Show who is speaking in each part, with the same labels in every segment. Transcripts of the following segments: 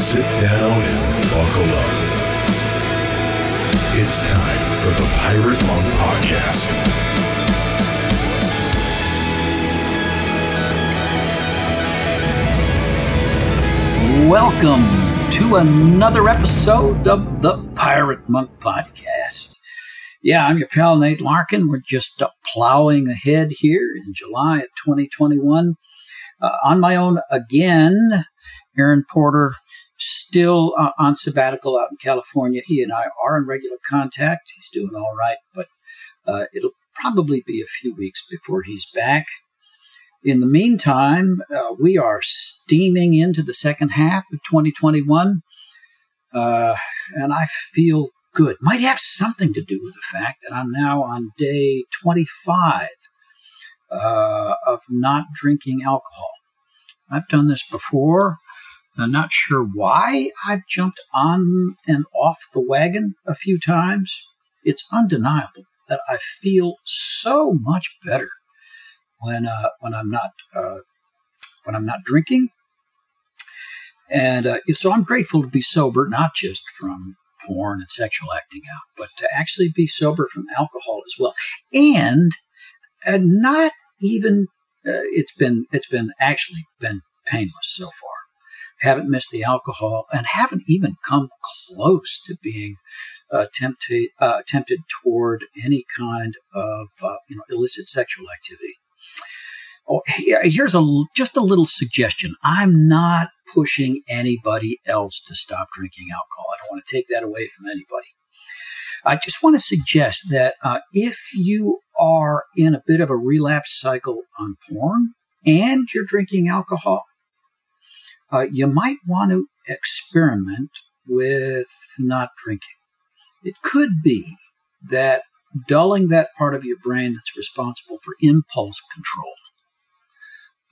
Speaker 1: Sit down and buckle up. It's time for the Pirate Monk Podcast.
Speaker 2: Welcome to another episode of the Pirate Monk Podcast. Yeah, I'm your pal Nate Larkin. We're just uh, plowing ahead here in July of 2021. Uh, on my own again, Aaron Porter still uh, on sabbatical out in California. He and I are in regular contact. He's doing all right, but uh, it'll probably be a few weeks before he's back. In the meantime, uh, we are steaming into the second half of 2021, uh, and I feel good. Might have something to do with the fact that I'm now on day 25 uh, of not drinking alcohol. I've done this before. I'm not sure why I've jumped on and off the wagon a few times. It's undeniable that I feel so much better when uh, when I'm not uh, when I'm not drinking, and uh, so I'm grateful to be sober, not just from porn and sexual acting out, but to actually be sober from alcohol as well, and and not even uh, it's been it's been actually been painless so far. Haven't missed the alcohol and haven't even come close to being uh, tempted uh, tempted toward any kind of uh, you know illicit sexual activity. Oh, here's a just a little suggestion. I'm not pushing anybody else to stop drinking alcohol. I don't want to take that away from anybody. I just want to suggest that uh, if you are in a bit of a relapse cycle on porn and you're drinking alcohol, uh, you might want to experiment with not drinking. It could be that dulling that part of your brain that's responsible for impulse control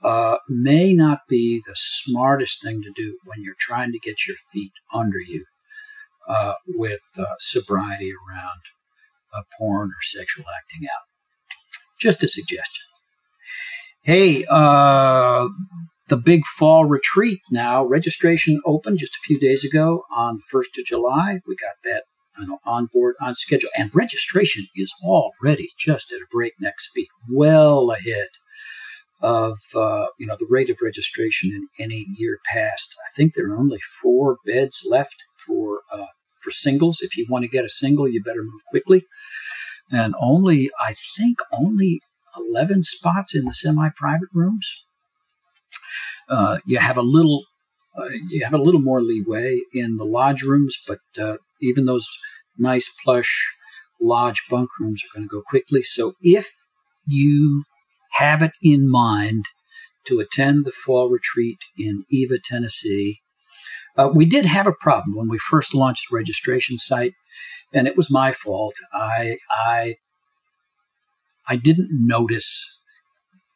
Speaker 2: uh, may not be the smartest thing to do when you're trying to get your feet under you uh, with uh, sobriety around uh, porn or sexual acting out. Just a suggestion. Hey, uh, the big fall retreat now, registration opened just a few days ago on the 1st of July. We got that you know, on board, on schedule, and registration is already just at a breakneck speed, well ahead of uh, you know the rate of registration in any year past. I think there are only four beds left for uh, for singles. If you want to get a single, you better move quickly. And only, I think, only 11 spots in the semi-private rooms. Uh, you have a little, uh, you have a little more leeway in the lodge rooms, but uh, even those nice plush lodge bunk rooms are going to go quickly. So if you have it in mind to attend the fall retreat in Eva, Tennessee, uh, we did have a problem when we first launched the registration site, and it was my fault. I I I didn't notice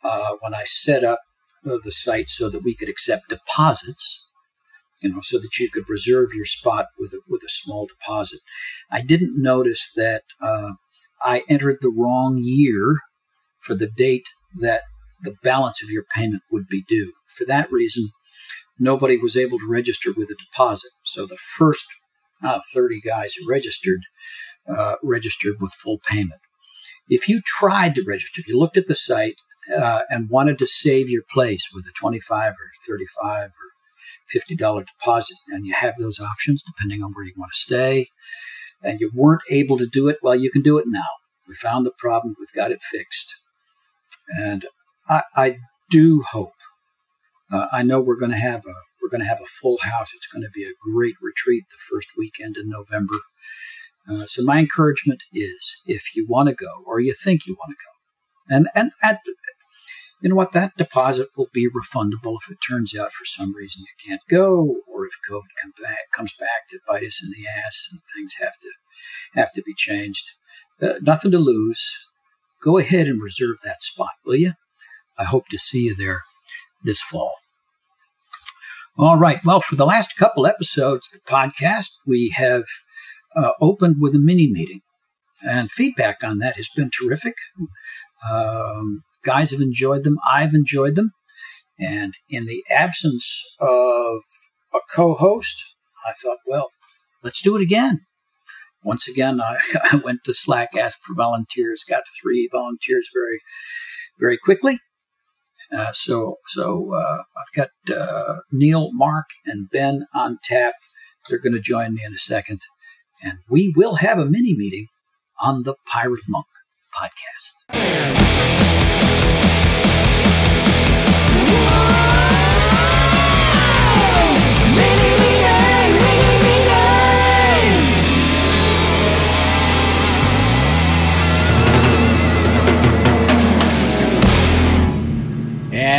Speaker 2: uh, when I set up the site so that we could accept deposits, you know, so that you could reserve your spot with a, with a small deposit. I didn't notice that uh, I entered the wrong year for the date that the balance of your payment would be due. For that reason, nobody was able to register with a deposit. So the first uh, 30 guys who registered uh, registered with full payment. If you tried to register, if you looked at the site uh, and wanted to save your place with a 25 or 35 or $50 deposit, and you have those options depending on where you want to stay, and you weren't able to do it, well, you can do it now. We found the problem, we've got it fixed. And I, I do hope uh, I know we're going to have a we're going to have a full house. It's going to be a great retreat the first weekend in November. Uh, so my encouragement is, if you want to go or you think you want to go, and and at you know what that deposit will be refundable if it turns out for some reason you can't go, or if COVID come back, comes back to bite us in the ass and things have to have to be changed. Uh, nothing to lose. Go ahead and reserve that spot, will you? I hope to see you there this fall. All right. Well, for the last couple episodes of the podcast, we have uh, opened with a mini meeting, and feedback on that has been terrific. Um, guys have enjoyed them. I've enjoyed them. And in the absence of a co-host, I thought, well, let's do it again. Once again, I, I went to Slack, asked for volunteers, got three volunteers very, very quickly. Uh, so, so uh, I've got uh, Neil, Mark, and Ben on tap. They're going to join me in a second, and we will have a mini meeting on the Pirate Monk podcast.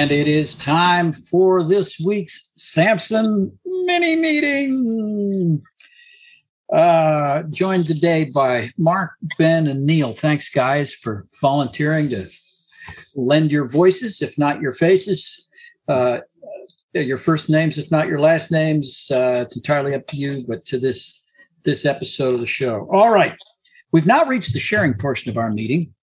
Speaker 2: And it is time for this week's Samson mini meeting. Uh, joined today by Mark, Ben, and Neil. Thanks, guys, for volunteering to lend your voices, if not your faces. Uh, your first names, if not your last names. Uh, it's entirely up to you, but to this this episode of the show. All right. We've now reached the sharing portion of our meeting.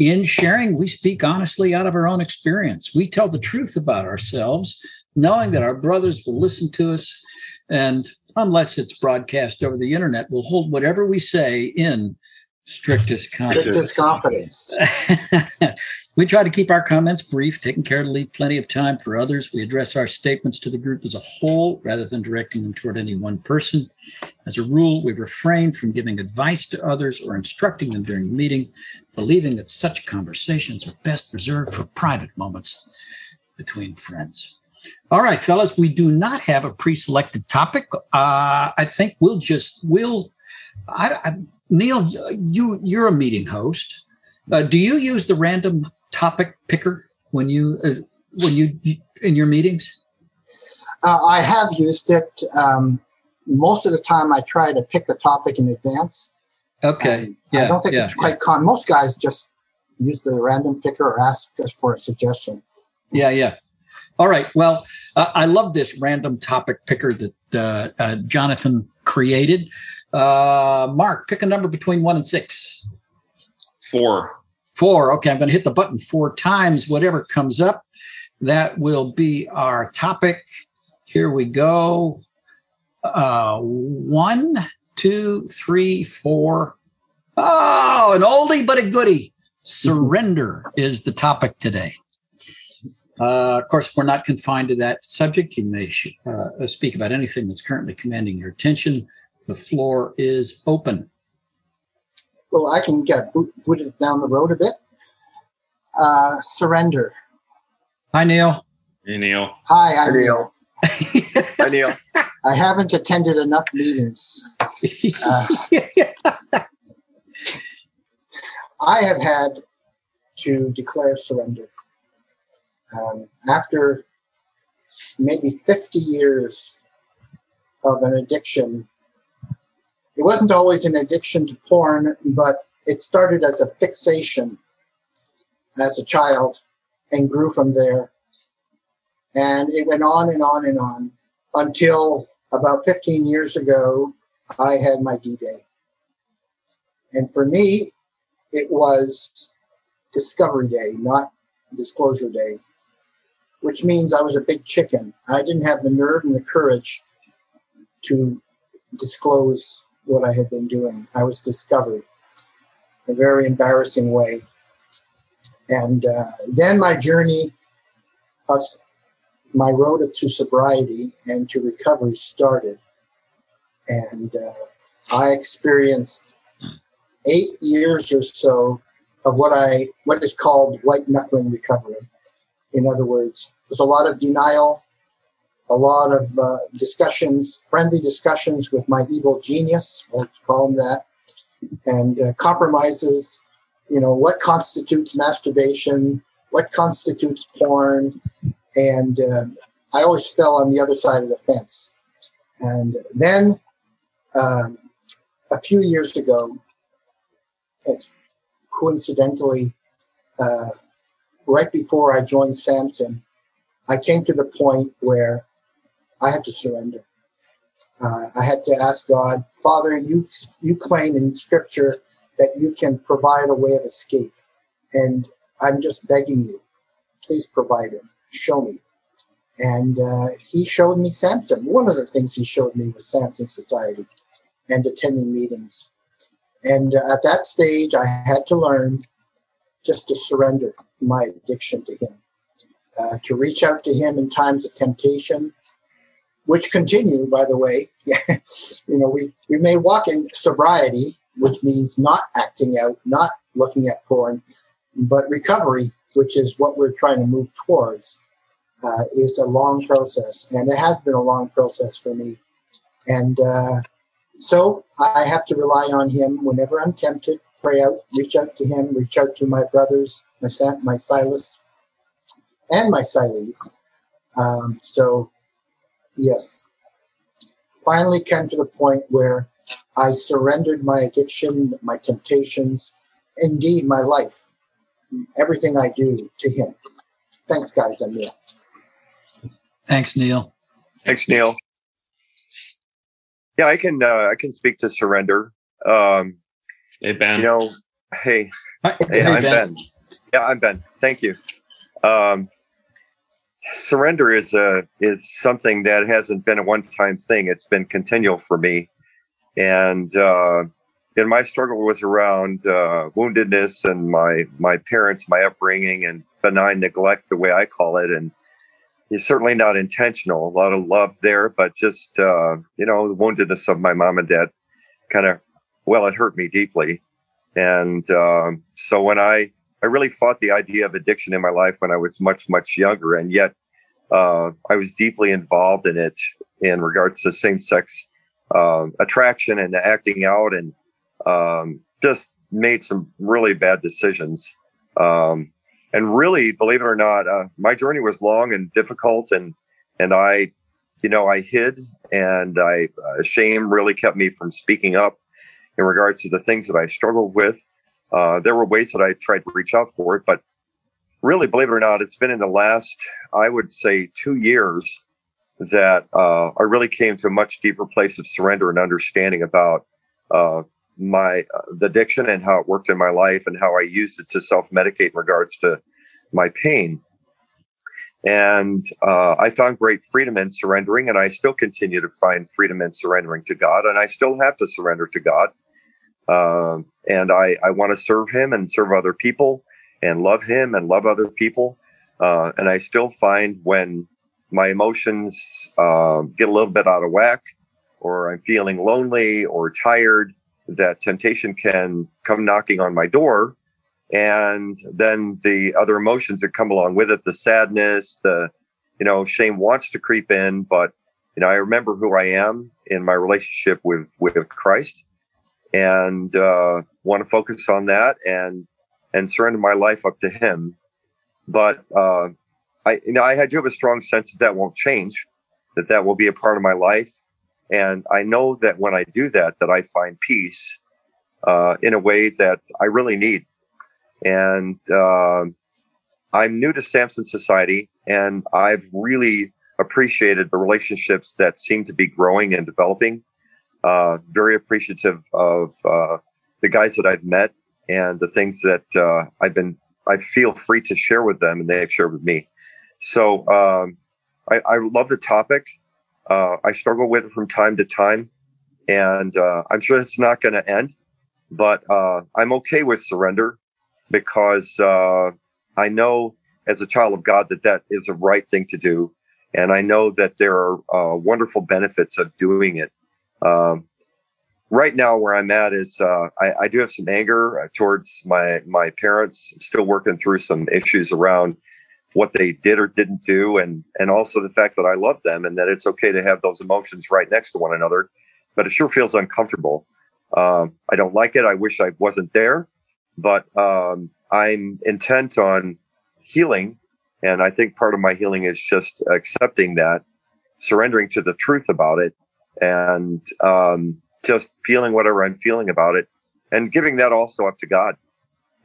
Speaker 2: In sharing, we speak honestly out of our own experience. We tell the truth about ourselves, knowing that our brothers will listen to us. And unless it's broadcast over the internet, we'll hold whatever we say in strictest confidence.
Speaker 3: Strictest confidence.
Speaker 2: we try to keep our comments brief, taking care to leave plenty of time for others. We address our statements to the group as a whole rather than directing them toward any one person. As a rule, we refrain from giving advice to others or instructing them during the meeting, believing that such conversations are best reserved for private moments between friends. All right, fellas, we do not have a pre-selected topic. Uh, I think we'll just we'll. I, I, Neil, you you're a meeting host. Uh, do you use the random topic picker when you uh, when you in your meetings?
Speaker 3: Uh, I have used it. Um, most of the time, I try to pick the topic in advance.
Speaker 2: Okay.
Speaker 3: Um,
Speaker 2: yeah.
Speaker 3: I don't think
Speaker 2: yeah,
Speaker 3: it's quite common. Most guys just use the random picker or ask us for a suggestion.
Speaker 2: Yeah, yeah. All right. Well, uh, I love this random topic picker that uh, uh, Jonathan created. Uh, Mark, pick a number between one and six.
Speaker 4: Four.
Speaker 2: Four. Okay, I'm going to hit the button four times. Whatever comes up, that will be our topic. Here we go. Uh, one, two, three, four. Oh, an oldie but a goodie. Surrender is the topic today. Uh, of course, we're not confined to that subject. You may uh, speak about anything that's currently commanding your attention. The floor is open.
Speaker 3: Well, I can get boot, booted down the road a bit. Uh, surrender.
Speaker 2: Hi, Neil.
Speaker 4: Hey, Neil.
Speaker 3: Hi, I'm Neil.
Speaker 5: Hi, Neil.
Speaker 3: I haven't attended enough meetings. Uh, I have had to declare surrender. Um, after maybe 50 years of an addiction, it wasn't always an addiction to porn, but it started as a fixation as a child and grew from there. And it went on and on and on until about 15 years ago, I had my D Day. And for me, it was Discovery Day, not Disclosure Day, which means I was a big chicken. I didn't have the nerve and the courage to disclose what I had been doing. I was discovered in a very embarrassing way. And uh, then my journey of my road to sobriety and to recovery started. And uh, I experienced eight years or so of what I what is called white knuckling recovery. In other words, there's a lot of denial, a lot of uh, discussions, friendly discussions with my evil genius, I like to call him that, and uh, compromises. You know what constitutes masturbation, what constitutes porn, and uh, I always fell on the other side of the fence. And then um, a few years ago, coincidentally, uh, right before I joined Samson, I came to the point where I had to surrender. Uh, I had to ask God, Father, you you claim in Scripture that you can provide a way of escape, and I'm just begging you, please provide it. Show me. And uh, he showed me Samson. One of the things he showed me was Samson Society and attending meetings. And uh, at that stage, I had to learn just to surrender my addiction to him, uh, to reach out to him in times of temptation, which continue, by the way. you know, we, we may walk in sobriety, which means not acting out, not looking at porn, but recovery, which is what we're trying to move towards, uh, is a long process. And it has been a long process for me. And uh, so I have to rely on him whenever I'm tempted, pray out, reach out to him, reach out to my brothers, my, my Silas, and my Siles. Um, so, yes, finally came to the point where I surrendered my addiction, my temptations, indeed my life, everything I do to Him. Thanks, guys. I'm Neil.
Speaker 2: Thanks, Neil.
Speaker 5: Thanks, Neil. Yeah, I can uh, I can speak to surrender. Um,
Speaker 4: hey Ben.
Speaker 5: You know, hey,
Speaker 2: Hi,
Speaker 5: hey, I'm ben. ben. Yeah, I'm Ben. Thank you. Um, surrender is a is something that hasn't been a one time thing. It's been continual for me, and uh, and my struggle was around uh, woundedness and my my parents, my upbringing, and benign neglect, the way I call it, and it's certainly not intentional. A lot of love there, but just uh, you know the woundedness of my mom and dad kind of well, it hurt me deeply, and um, so when I I really fought the idea of addiction in my life when I was much much younger, and yet uh, I was deeply involved in it in regards to same sex uh, attraction and acting out and um, just made some really bad decisions. Um, and really, believe it or not, uh, my journey was long and difficult, and and I, you know, I hid, and I uh, shame really kept me from speaking up in regards to the things that I struggled with. Uh, there were ways that I tried to reach out for it, but really, believe it or not, it's been in the last, I would say, two years that uh, I really came to a much deeper place of surrender and understanding about uh, my uh, the addiction and how it worked in my life and how I used it to self medicate in regards to my pain. And uh, I found great freedom in surrendering, and I still continue to find freedom in surrendering to God, and I still have to surrender to God. Uh, and I, I want to serve Him and serve other people and love Him and love other people. Uh, and I still find when my emotions uh, get a little bit out of whack, or I'm feeling lonely or tired, that temptation can come knocking on my door and then the other emotions that come along with it the sadness the you know shame wants to creep in but you know i remember who i am in my relationship with with christ and uh, want to focus on that and and surrender my life up to him but uh, i you know i do have a strong sense that that won't change that that will be a part of my life and I know that when I do that, that I find peace uh, in a way that I really need. And uh, I'm new to Samson Society, and I've really appreciated the relationships that seem to be growing and developing. Uh, very appreciative of uh, the guys that I've met and the things that uh, I've been. I feel free to share with them, and they've shared with me. So um, I, I love the topic uh, I struggle with it from time to time, and uh, I'm sure it's not going to end. But uh, I'm okay with surrender because I know, as a child of God, that that is the right thing to do, and I know that there are wonderful benefits of doing it. Um, right now, where I'm at is uh, I, I, do have some anger towards my my parents. I'm still working through some issues around what they did or didn't do and and also the fact that I love them and that it's okay to have those emotions right next to one another but it sure feels uncomfortable um, I don't like it I wish I wasn't there but um, I'm intent on healing and I think part of my healing is just accepting that surrendering to the truth about it and um, just feeling whatever I'm feeling about it and giving that also up to God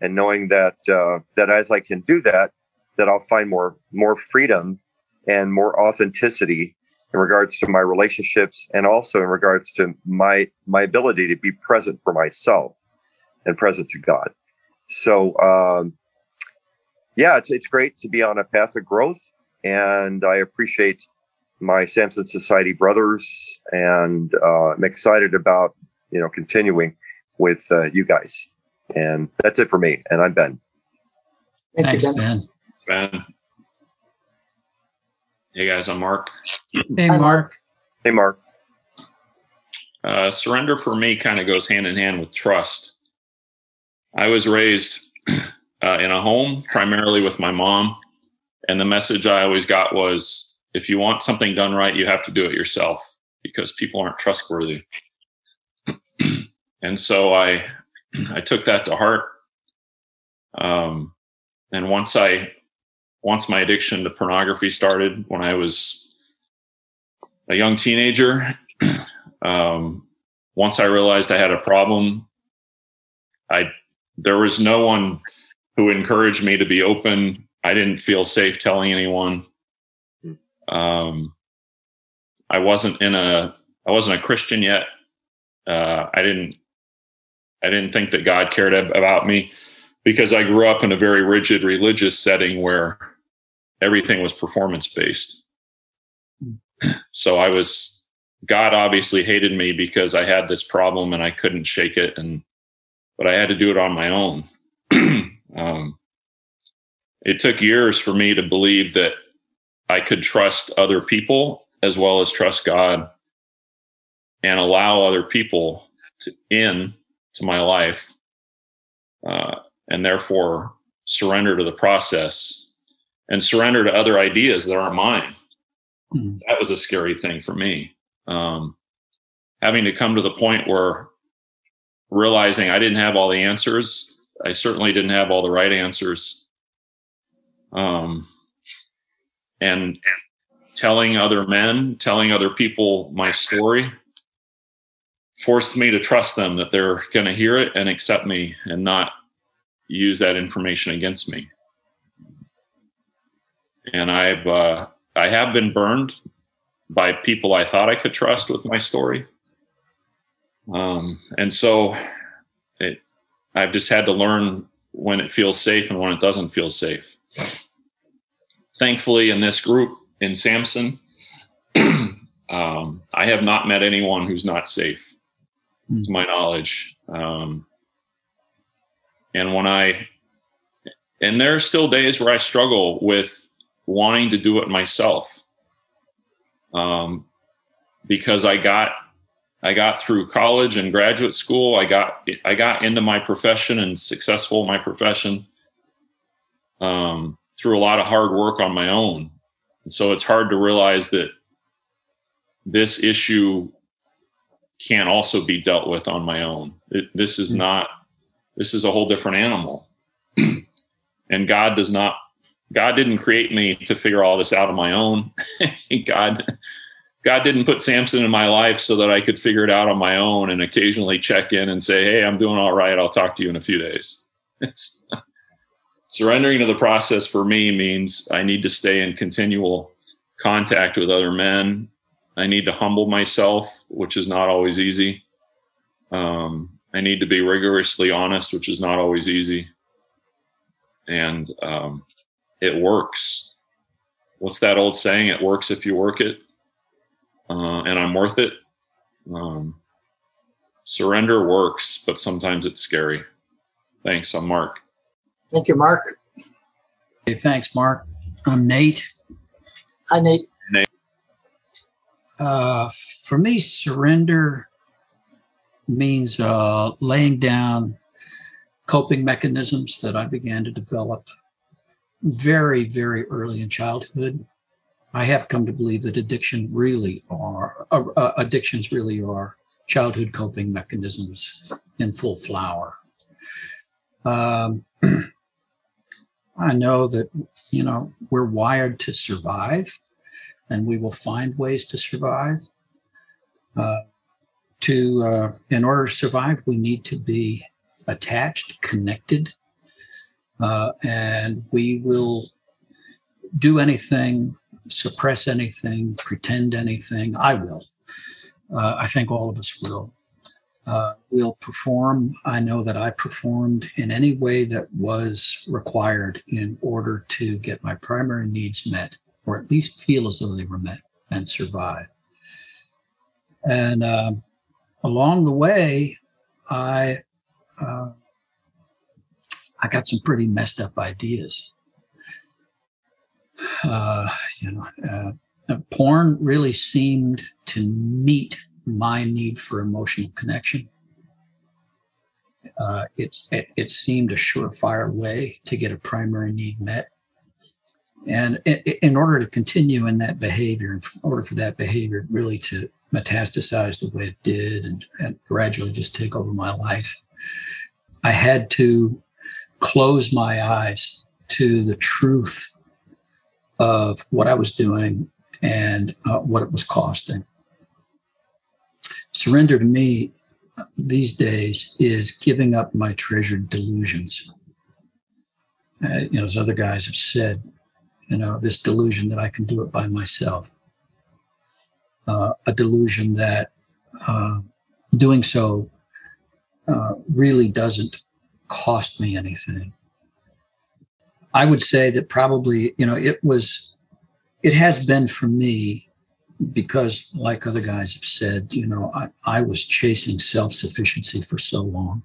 Speaker 5: and knowing that uh, that as I can do that that I'll find more more freedom and more authenticity in regards to my relationships and also in regards to my my ability to be present for myself and present to God. So um, yeah, it's it's great to be on a path of growth and I appreciate my Samson Society brothers, and uh, I'm excited about you know continuing with uh, you guys. And that's it for me. And I'm Ben.
Speaker 3: Thank
Speaker 2: Thanks,
Speaker 3: you, Ben.
Speaker 2: Ben.
Speaker 4: Ben. Hey guys, I'm Mark.
Speaker 2: Hey,
Speaker 3: Hi,
Speaker 2: Mark.
Speaker 5: Hey, Mark.
Speaker 4: Uh, surrender for me kind of goes hand in hand with trust. I was raised uh, in a home primarily with my mom, and the message I always got was if you want something done right, you have to do it yourself because people aren't trustworthy. and so I I took that to heart. Um, and once I once my addiction to pornography started when I was a young teenager, um, once I realized I had a problem, I there was no one who encouraged me to be open. I didn't feel safe telling anyone. Um, I wasn't in a I wasn't a Christian yet. Uh, I didn't I didn't think that God cared ab- about me because I grew up in a very rigid religious setting where everything was performance based. So I was God obviously hated me because I had this problem and I couldn't shake it and but I had to do it on my own. um, it took years for me to believe that I could trust other people as well as trust God and allow other people to, in to my life uh, and therefore surrender to the process and surrender to other ideas that aren't mine.
Speaker 2: Hmm.
Speaker 4: That was a scary thing for me. Um, having to come to the point where realizing I didn't have all the answers, I certainly didn't have all the right answers. Um, and telling other men, telling other people my story forced me to trust them that they're going to hear it and accept me and not use that information against me. And I've uh, I have been burned by people I thought I could trust with my story. Um, and so it, I've just had to learn when it feels safe and when it doesn't feel safe. Thankfully, in this group in Samson, um, I have not met anyone who's not safe, to my knowledge. Um, and when I, and there are still days where I struggle with wanting to do it myself, um, because I got I got through college and graduate school. I got I got into my profession and successful in my profession um, through a lot of hard work on my own. And so it's hard to realize that this issue can also be dealt with on my own. It, this is hmm. not. This is a whole different animal, and God does not. God didn't create me to figure all this out on my own. God God didn't put Samson in my life so that I could figure it out on my own and occasionally check in and say, "Hey, I'm doing all right. I'll talk to you in a few days." It's surrendering to the process for me means I need to stay in continual contact with other men. I need to humble myself, which is not always easy. Um, I need to be rigorously honest, which is not always easy. And um, it works. What's that old saying? It works if you work it uh, and I'm worth it. Um, surrender works, but sometimes it's scary. Thanks. I'm Mark.
Speaker 3: Thank you, Mark.
Speaker 2: Hey, thanks, Mark. I'm Nate.
Speaker 3: Hi, Nate.
Speaker 2: Uh, for me, surrender means uh, laying down coping mechanisms that I began to develop very, very early in childhood. I have come to believe that addiction really are uh, uh, addictions really are childhood coping mechanisms in full flower. Um, I know that you know we're wired to survive, and we will find ways to survive. Uh, to uh, in order to survive, we need to be attached, connected, uh, and we will do anything suppress anything, pretend anything. I will. Uh, I think all of us will. Uh, we'll perform. I know that I performed in any way that was required in order to get my primary needs met or at least feel as though they were met and survive. And um, along the way, I uh, I got some pretty messed up ideas. Uh, you know, uh, porn really seemed to meet my need for emotional connection. Uh, it, it seemed a surefire way to get a primary need met. And in order to continue in that behavior, in order for that behavior really to metastasize the way it did and, and gradually just take over my life, I had to close my eyes to the truth of what I was doing and uh, what it was costing. Surrender to me these days is giving up my treasured delusions. Uh, you know, as other guys have said, you know, this delusion that I can do it by myself, uh, a delusion that uh, doing so uh, really doesn't cost me anything. I would say that probably, you know, it was, it has been for me because, like other guys have said, you know, I, I was chasing self sufficiency for so long,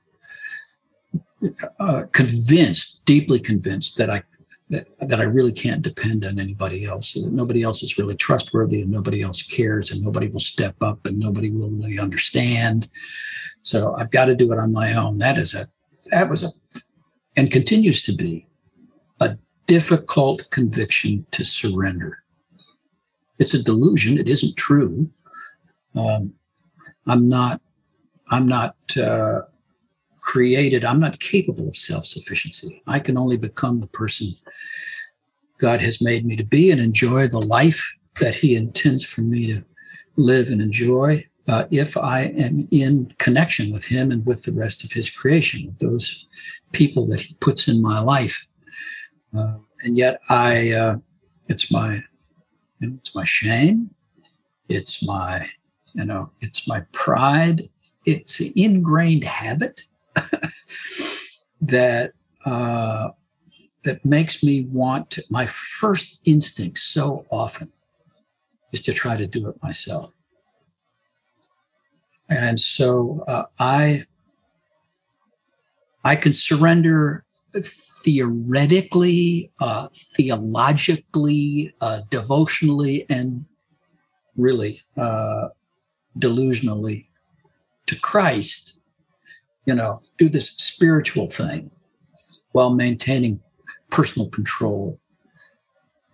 Speaker 2: uh, convinced, deeply convinced that I that, that I really can't depend on anybody else, that nobody else is really trustworthy and nobody else cares and nobody will step up and nobody will really understand. So I've got to do it on my own. That is a that was a and continues to be a difficult conviction to surrender. It's a delusion. It isn't true. Um, I'm not. I'm not uh, created. I'm not capable of self-sufficiency. I can only become the person God has made me to be and enjoy the life that He intends for me to live and enjoy uh, if I am in connection with Him and with the rest of His creation, with those people that He puts in my life. Uh, and yet, I uh, it's my you know, it's my shame, it's my you know it's my pride, it's an ingrained habit that uh, that makes me want to, my first instinct so often is to try to do it myself. And so uh, I I can surrender theoretically, uh, theologically, uh, devotionally, and really uh, delusionally to Christ. You know, do this spiritual thing while maintaining personal control.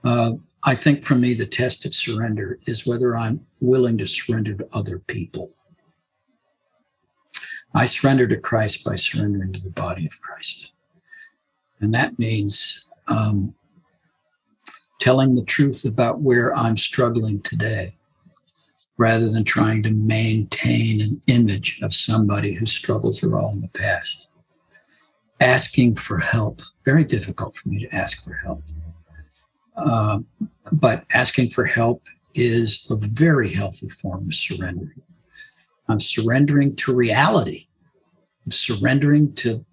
Speaker 2: Uh, I think for me, the test of surrender is whether I'm willing to surrender to other people. I surrender to Christ by surrendering to the body of Christ. And that means um, telling the truth about where I'm struggling today rather than trying to maintain an image of somebody whose struggles are all in the past. Asking for help, very difficult for me to ask for help. Uh, but asking for help is a very healthy form of surrendering. I'm surrendering to reality. I'm surrendering to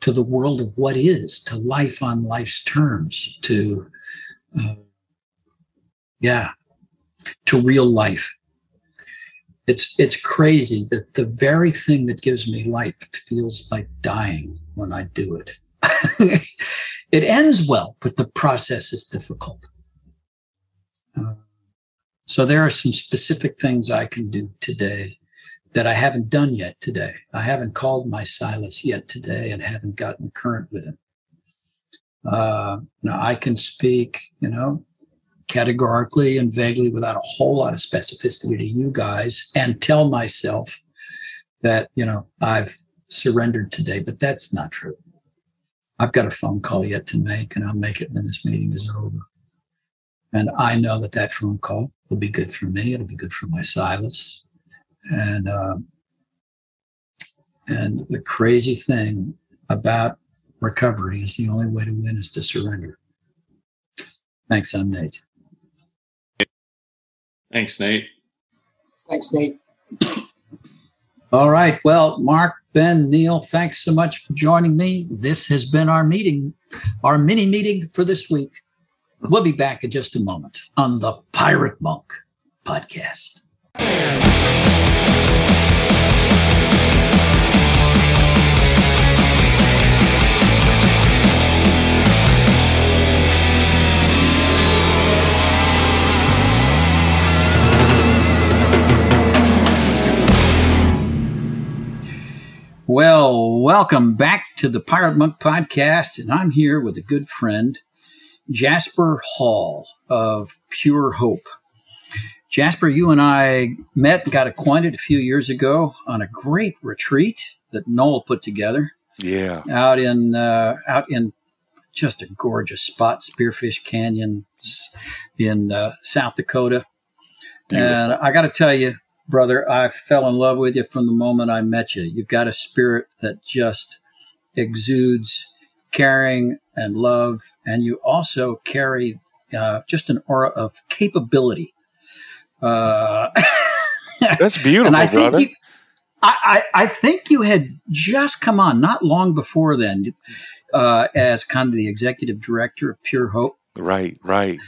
Speaker 2: to the world of what is, to life on life's terms, to uh, yeah, to real life. It's it's crazy that the very thing that gives me life feels like dying when I do it. it ends well, but the process is difficult. Uh, so there are some specific things I can do today that I haven't done yet today. I haven't called my Silas yet today and haven't gotten current with him. Uh, now I can speak, you know, categorically and vaguely without a whole lot of specificity to you guys and tell myself that, you know, I've surrendered today, but that's not true. I've got a phone call yet to make and I'll make it when this meeting is over. And I know that that phone call will be good for me. It'll be good for my Silas. And uh, and the crazy thing about recovery is the only way to win is to surrender. Thanks, I'm Nate.
Speaker 4: Thanks, Nate.
Speaker 3: Thanks, Nate.
Speaker 2: All right. Well, Mark, Ben, Neil, thanks so much for joining me. This has been our meeting, our mini meeting for this week. We'll be back in just a moment on the Pirate Monk podcast. Well, welcome back to the Pirate Monk podcast, and I'm here with a good friend, Jasper Hall of Pure Hope. Jasper, you and I met and got acquainted a few years ago on a great retreat that Noel put together.
Speaker 6: Yeah,
Speaker 2: out in uh, out in just a gorgeous spot, Spearfish Canyon in uh, South Dakota. Beautiful. And I got to tell you, brother, I fell in love with you from the moment I met you. You've got a spirit that just exudes caring and love, and you also carry uh, just an aura of capability. Uh,
Speaker 6: That's beautiful,
Speaker 2: and I
Speaker 6: brother.
Speaker 2: Think you, I, I, I, think you had just come on not long before then uh, as kind of the executive director of Pure Hope.
Speaker 6: Right, right.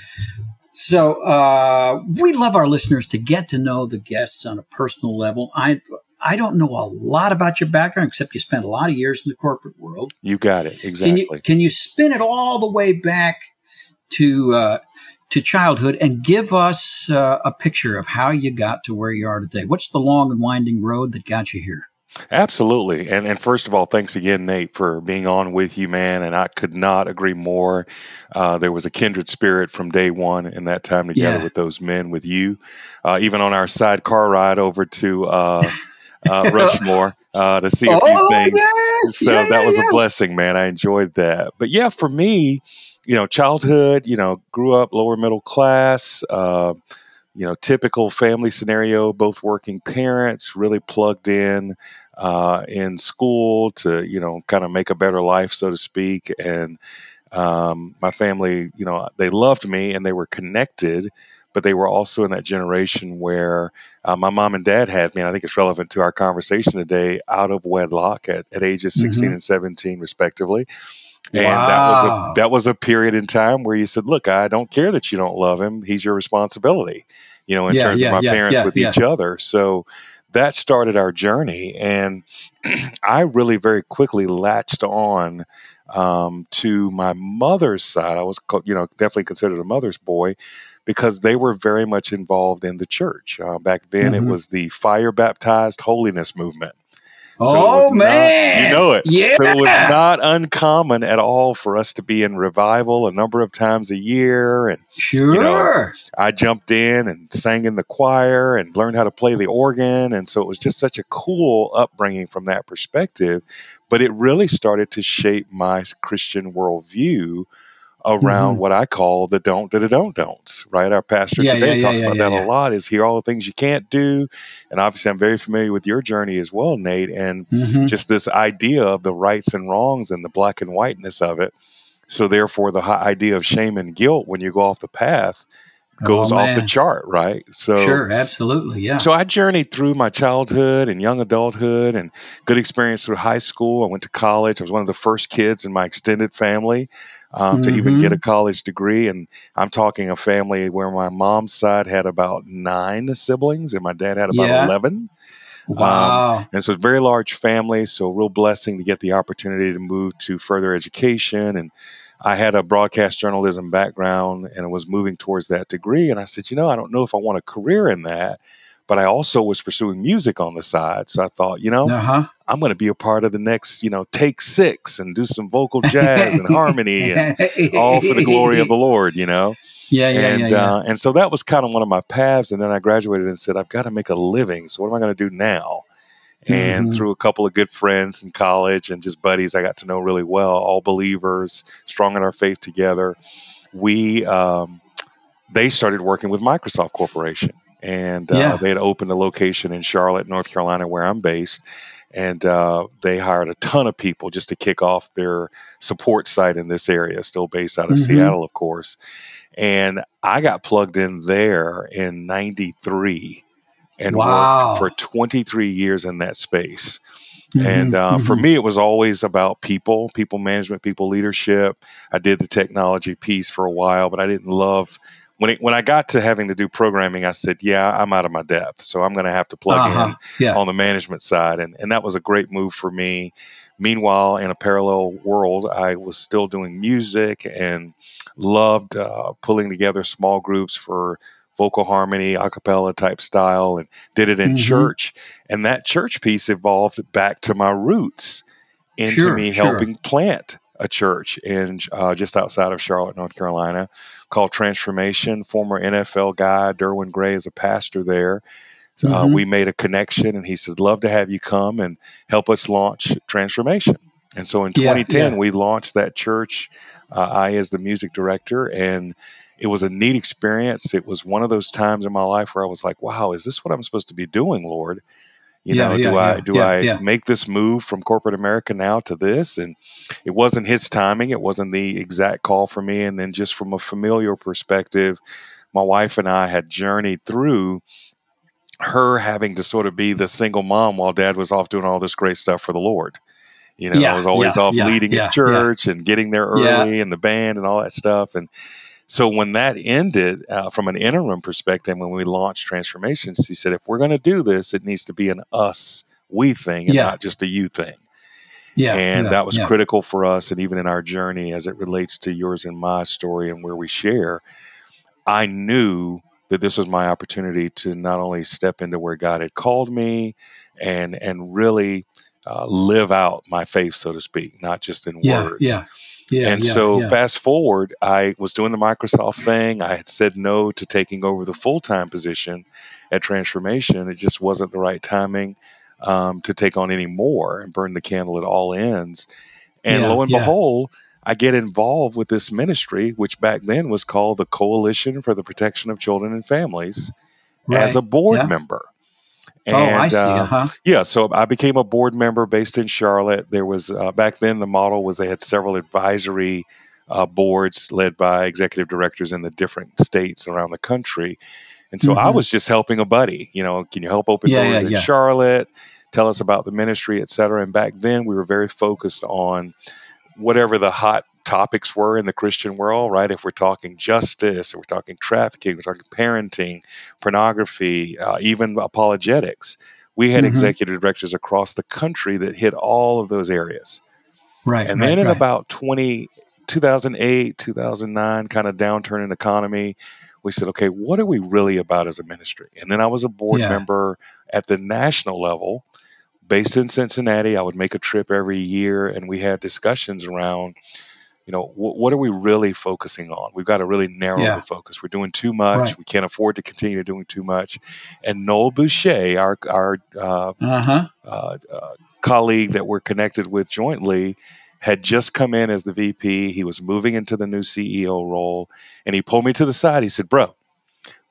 Speaker 2: So uh, we love our listeners to get to know the guests on a personal level. I I don't know a lot about your background except you spent a lot of years in the corporate world.
Speaker 6: You got it exactly.
Speaker 2: Can you, can you spin it all the way back to uh, to childhood and give us uh, a picture of how you got to where you are today? What's the long and winding road that got you here?
Speaker 6: Absolutely. And and first of all, thanks again, Nate, for being on with you, man. And I could not agree more. Uh, there was a kindred spirit from day one in that time together
Speaker 2: Yeah.
Speaker 6: with those men, with you. Uh, even on our sidecar ride over to uh, uh, Rushmore uh, to see a few
Speaker 2: oh,
Speaker 6: things.
Speaker 2: yeah.
Speaker 6: So
Speaker 2: yeah,
Speaker 6: that was
Speaker 2: yeah.
Speaker 6: a blessing, man. I enjoyed that. But yeah, for me, you know, childhood, you know, grew up lower middle class. Uh, you know, typical family scenario, both working parents, really plugged in uh, in school to, you know, kind of make a better life, so to speak. And um, my family, you know, they loved me and they were connected, but they were also in that generation where uh, my mom and dad had me, and I think it's relevant to our conversation today, out of wedlock at, at ages 16
Speaker 2: Mhm.
Speaker 6: and 17, respectively. And that was a that was a period in time where you said, "Look, I don't care that you don't love him; he's your responsibility." You know, in
Speaker 2: Yeah,
Speaker 6: terms
Speaker 2: yeah,
Speaker 6: of my
Speaker 2: yeah,
Speaker 6: parents with each other. So that started our journey, and I really very quickly latched on um, to my mother's side. I was, you know, definitely considered a mother's boy because they were very much involved in the church. Uh, back then,
Speaker 2: Mhm.
Speaker 6: it was the fire baptized holiness movement. So
Speaker 2: oh
Speaker 6: was not-
Speaker 2: man,
Speaker 6: you know it.
Speaker 2: Yeah,
Speaker 6: So it was not uncommon at all for us to be in revival a number of times a year. And
Speaker 2: sure.
Speaker 6: I jumped in and sang in the choir and learned how to play the organ. And so it was just such a cool upbringing from that perspective. But it really started to shape my Christian worldview around
Speaker 2: Mhm.
Speaker 6: what I call the don't, da, don't, don'ts, right? Our pastor
Speaker 2: Yeah,
Speaker 6: today
Speaker 2: yeah,
Speaker 6: talks
Speaker 2: yeah,
Speaker 6: about that a lot is here all the things you can't do. And obviously, I'm very familiar with your journey as well, Nate. And
Speaker 2: Mhm.
Speaker 6: just this idea of the rights and wrongs and the black and whiteness of it. So therefore, the idea of shame and guilt when you go off the path goes
Speaker 2: Oh,
Speaker 6: off the chart, right? So
Speaker 2: sure, absolutely, yeah.
Speaker 6: so I journeyed through my childhood and young adulthood and good experience through high school. I went to college. I was one of the first kids in my extended family um, to even get a college degree. And I'm talking a family where my mom's side had about nine siblings and my dad had about
Speaker 2: Yeah.
Speaker 6: 11.
Speaker 2: wow.
Speaker 6: And so, it's a very large family. So, real blessing to get the opportunity to move to further education. And I had a broadcast journalism background and was moving towards that degree. And I said, you know, I don't know if I want a career in that. But I also was pursuing music on the side. So I thought, you know,
Speaker 2: uh huh.
Speaker 6: I'm going to be a part of the next, you know, Take 6 and do some vocal jazz and harmony and all for the glory of the Lord, you know?
Speaker 2: Yeah, yeah,
Speaker 6: and
Speaker 2: yeah, yeah.
Speaker 6: Uh, and so that was kind of one of my paths. And then I graduated and said, I've got to make a living. So what am I going to do now? And
Speaker 2: Mhm.
Speaker 6: through a couple of good friends in college and just buddies I got to know really well, all believers, strong in our faith together, we um, they started working with Microsoft Corporation, and uh,
Speaker 2: Yeah.
Speaker 6: they had opened a location in Charlotte, North Carolina, where I'm based. And uh, they hired a ton of people just to kick off their support site in this area, still based out of
Speaker 2: Mhm.
Speaker 6: Seattle, of course. And I got plugged in there in '93 and
Speaker 2: Wow.
Speaker 6: worked for 23 years in that space. And
Speaker 2: Mhm,
Speaker 6: uh, for
Speaker 2: mhm.
Speaker 6: me, it was always about people, people management, people leadership. I did the technology piece for a while, but I didn't love when it, when I got to having to do programming. I said, "Yeah, I'm out of my depth, so I'm going to have to plug in
Speaker 2: Uh-huh. Yeah.
Speaker 6: on the management side, and and that was a great move for me. Meanwhile, in a parallel world, I was still doing music and loved uh, pulling together small groups for vocal harmony, a cappella type style, and did it in
Speaker 2: Mhm.
Speaker 6: church. And that church piece evolved back to my roots into
Speaker 2: Sure,
Speaker 6: me
Speaker 2: sure.
Speaker 6: helping plant a church in uh, just outside of Charlotte, North Carolina, called Transformation. Former NFL guy Derwin Gray is a pastor there. So, uh,
Speaker 2: Mhm.
Speaker 6: we made a connection, and he said, "Love to have you come and help us launch Transformation." And so in
Speaker 2: Yeah,
Speaker 6: 2010,
Speaker 2: yeah.
Speaker 6: we launched that church. Uh, I, as the music director, and it was a neat experience. It was one of those times in my life where I was like, "Wow, is this what I'm supposed to be doing, Lord?" You
Speaker 2: Yeah,
Speaker 6: know,
Speaker 2: yeah,
Speaker 6: do I do
Speaker 2: yeah,
Speaker 6: I
Speaker 2: yeah.
Speaker 6: make this move from corporate America now to this? And it wasn't his timing. It wasn't the exact call for me. And then just from a familial perspective, my wife and I had journeyed through her having to sort of be the single mom while dad was off doing all this great stuff for the Lord. You know, I was always
Speaker 2: yeah,
Speaker 6: off
Speaker 2: yeah,
Speaker 6: leading
Speaker 2: yeah,
Speaker 6: at church and getting there
Speaker 2: Yeah.
Speaker 6: early and the band and all that stuff. And so when that ended, uh, from an interim perspective, when we launched Transformations, he said, if we're going to do this, it needs to be an us, we thing, and
Speaker 2: Yeah.
Speaker 6: not just a you thing.
Speaker 2: Yeah.
Speaker 6: and
Speaker 2: yeah,
Speaker 6: that was
Speaker 2: yeah.
Speaker 6: critical for us, and even in our journey as it relates to yours and my story and where we share. I knew that this was my opportunity to not only step into where God had called me and and really uh, live out my faith, so to speak, not just in
Speaker 2: Yeah.
Speaker 6: words.
Speaker 2: Yeah. Yeah.
Speaker 6: and
Speaker 2: yeah,
Speaker 6: so
Speaker 2: yeah.
Speaker 6: fast forward, I was doing the Microsoft thing. I had said no to taking over the full time position at Transformation. It just wasn't the right timing um, to take on any more and burn the candle at all ends. And
Speaker 2: Yeah,
Speaker 6: lo and behold, I get involved with this ministry, which back then was called the Coalition for the Protection of Children and Families, as a board
Speaker 2: yeah.
Speaker 6: Member.
Speaker 2: oh, I see.
Speaker 6: uh,
Speaker 2: Uh huh.
Speaker 6: yeah, so I became a board member based in Charlotte. There was uh, back then the model was they had several advisory uh, boards led by executive directors in the different states around the country, and so I
Speaker 2: Mhm.
Speaker 6: was just helping a buddy. You know, can you help open
Speaker 2: Yeah,
Speaker 6: doors
Speaker 2: yeah,
Speaker 6: in
Speaker 2: yeah.
Speaker 6: Charlotte? Tell us about the ministry, et cetera. And back then we were very focused on whatever the hot topics were in the Christian world, right? If we're talking justice, if we're talking trafficking, we're talking parenting, pornography, uh, even apologetics. We had
Speaker 2: Mhm.
Speaker 6: executive directors across the country that hit all of those areas.
Speaker 2: Right.
Speaker 6: And
Speaker 2: right,
Speaker 6: then in
Speaker 2: right.
Speaker 6: about 20, 2008, 2009 kind of downturn in economy, we said, okay, what are we really about as a ministry? And then I was a board
Speaker 2: Yeah.
Speaker 6: member at the national level based in Cincinnati. I would make a trip every year and we had discussions around, you know, wh- what are we really focusing on? We've got to really narrow
Speaker 2: Yeah.
Speaker 6: the focus. We're doing too much.
Speaker 2: Right.
Speaker 6: We can't afford to continue doing too much. And Noel Bouché, our, our uh,
Speaker 2: uh huh.
Speaker 6: uh, uh, colleague that we're connected with jointly had just come in as the VP. He was moving into the new CEO role, and he pulled me to the side. He said, "Bro,"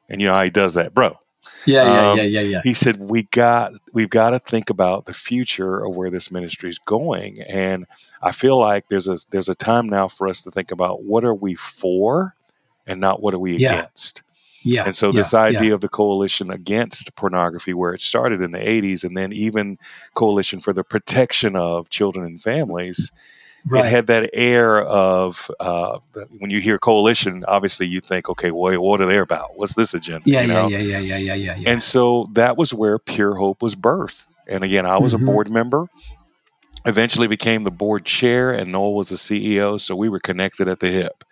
Speaker 6: and you know how he does that, bro.
Speaker 2: Yeah. Yeah.
Speaker 6: Um,
Speaker 2: yeah. Yeah. Yeah.
Speaker 6: He said, "We got we've got to think about the future of where this ministry is going, and I feel like there's a there's a time now for us to think about what are we for, and not what are we
Speaker 2: Yeah.
Speaker 6: against."
Speaker 2: Yeah.
Speaker 6: And so
Speaker 2: yeah,
Speaker 6: this idea
Speaker 2: Yeah.
Speaker 6: of the coalition against pornography, where it started in the 80s, and then even coalition for the protection of children and families,
Speaker 2: Right.
Speaker 6: it had that air of uh, when you hear coalition, obviously you think, okay, well, what are they about? What's this agenda?
Speaker 2: yeah.
Speaker 6: you
Speaker 2: Yeah.
Speaker 6: know?
Speaker 2: Yeah. Yeah. Yeah. Yeah. Yeah. Yeah.
Speaker 6: And so that was where Pure Hope was birthed. And again, I was
Speaker 2: Mhm.
Speaker 6: a board member. Eventually became the board chair, and Noel was the CEO, so we were connected at the hip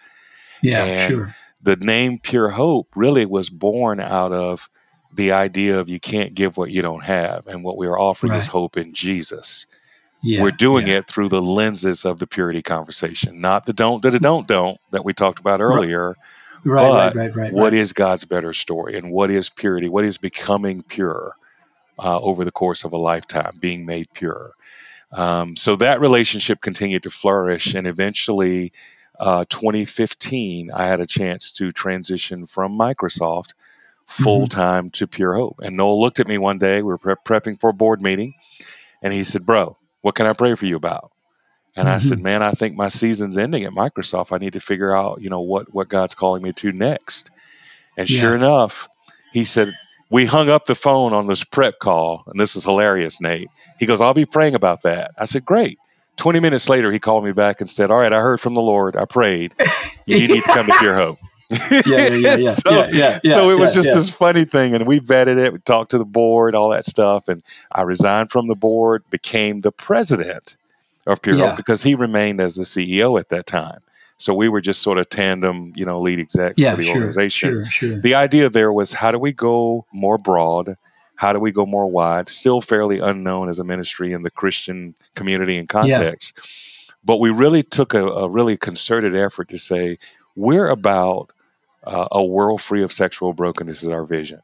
Speaker 2: yeah.
Speaker 6: and-
Speaker 2: Sure.
Speaker 6: the name Pure Hope really was born out of the idea of you can't give what you don't have. And what we are offering is hope in Jesus.
Speaker 2: Yeah.
Speaker 6: We're doing
Speaker 2: yeah.
Speaker 6: it through the lenses of the purity conversation, not the don't, da, don't, don't that we talked about earlier.
Speaker 2: Right.
Speaker 6: but
Speaker 2: Right. Right. Right.
Speaker 6: What
Speaker 2: right.
Speaker 6: is God's better story and what is purity? What is becoming pure uh, over the course of a lifetime, being made pure? Um, so that relationship continued to flourish, and eventually, uh, 2015, I had a chance to transition from Microsoft full time to Pure Hope. And Noel looked at me one day. We were pre- prepping for a board meeting, and he said, "Bro, what can I pray for you about?" And I said, mm-hmm. "Man, I think my season's ending at Microsoft. I need to figure out, you know, what what God's calling me to next." And
Speaker 2: Yeah.
Speaker 6: sure enough, he said, we hung up the phone on this prep call, and this was hilarious, Nate. He goes, I'll be praying about that. I said, Great. 20 minutes later, he called me back and said, All right, I heard from the Lord. I prayed. You need to come to Pure Hope.
Speaker 2: Yeah, yeah, yeah, yeah,
Speaker 6: so,
Speaker 2: yeah, yeah, yeah,
Speaker 6: so it was just this funny thing, and we vetted it. We talked to the board, all that stuff, and I resigned from the board, became the president of Pure because he remained as the CEO at that time. So we were just sort of tandem, you know, lead execs for the
Speaker 2: sure,
Speaker 6: organization.
Speaker 2: sure, sure.
Speaker 6: The idea there was how do we go more broad? How do we go more wide? Still fairly unknown as a ministry in the Christian community and context. But we really took a, a really concerted effort to say we're about uh, a world free of sexual brokenness is our vision.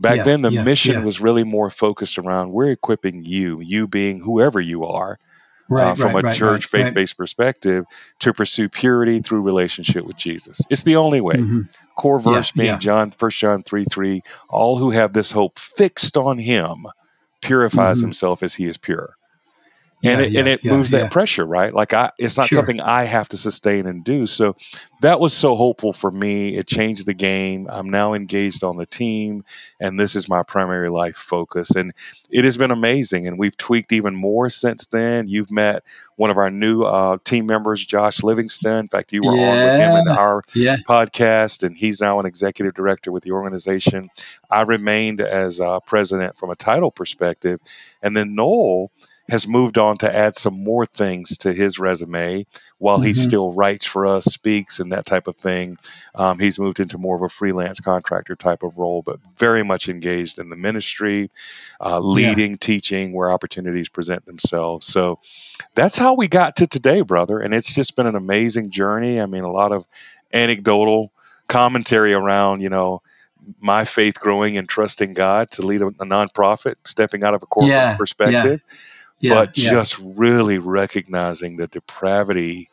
Speaker 6: Back
Speaker 2: Yeah,
Speaker 6: then, the
Speaker 2: yeah,
Speaker 6: mission
Speaker 2: yeah.
Speaker 6: was really more focused around we're equipping you, you being whoever you are,
Speaker 2: Right,
Speaker 6: uh, from
Speaker 2: right,
Speaker 6: a
Speaker 2: right,
Speaker 6: church faith based perspective, to pursue purity through relationship with Jesus. It's the only way.
Speaker 2: Mhm.
Speaker 6: Core verse being. John, First John three three. All who have this hope fixed on Him purifies
Speaker 2: Mhm.
Speaker 6: himself as He is pure and
Speaker 2: Yeah,
Speaker 6: it,
Speaker 2: yeah,
Speaker 6: and it
Speaker 2: yeah,
Speaker 6: moves that pressure right? Like i it's not
Speaker 2: Sure.
Speaker 6: something i have to sustain and do. So that was so hopeful for me. It changed the game. I'm now engaged on the team and this is my primary life focus. And it has been amazing and we've tweaked even more since then. You've met one of our new uh, team members josh livingston. In fact you were on with him in our podcast, and he's now an executive director with the organization. I remained as uh, president from a title perspective, and then Noel has moved on to add some more things to his resume while he
Speaker 2: Mhm.
Speaker 6: still writes for us, speaks, and that type of thing. Um, he's moved into more of a freelance contractor type of role, but very much engaged in the ministry, uh, leading, teaching where opportunities present themselves. So that's how we got to today, brother. And it's just been an amazing journey. I mean, a lot of anecdotal commentary around, you know, my faith growing and trusting God to lead a, a nonprofit, stepping out of a corporate
Speaker 2: Yeah,
Speaker 6: perspective,
Speaker 2: yeah,
Speaker 6: but
Speaker 2: yeah.
Speaker 6: just really recognizing the depravity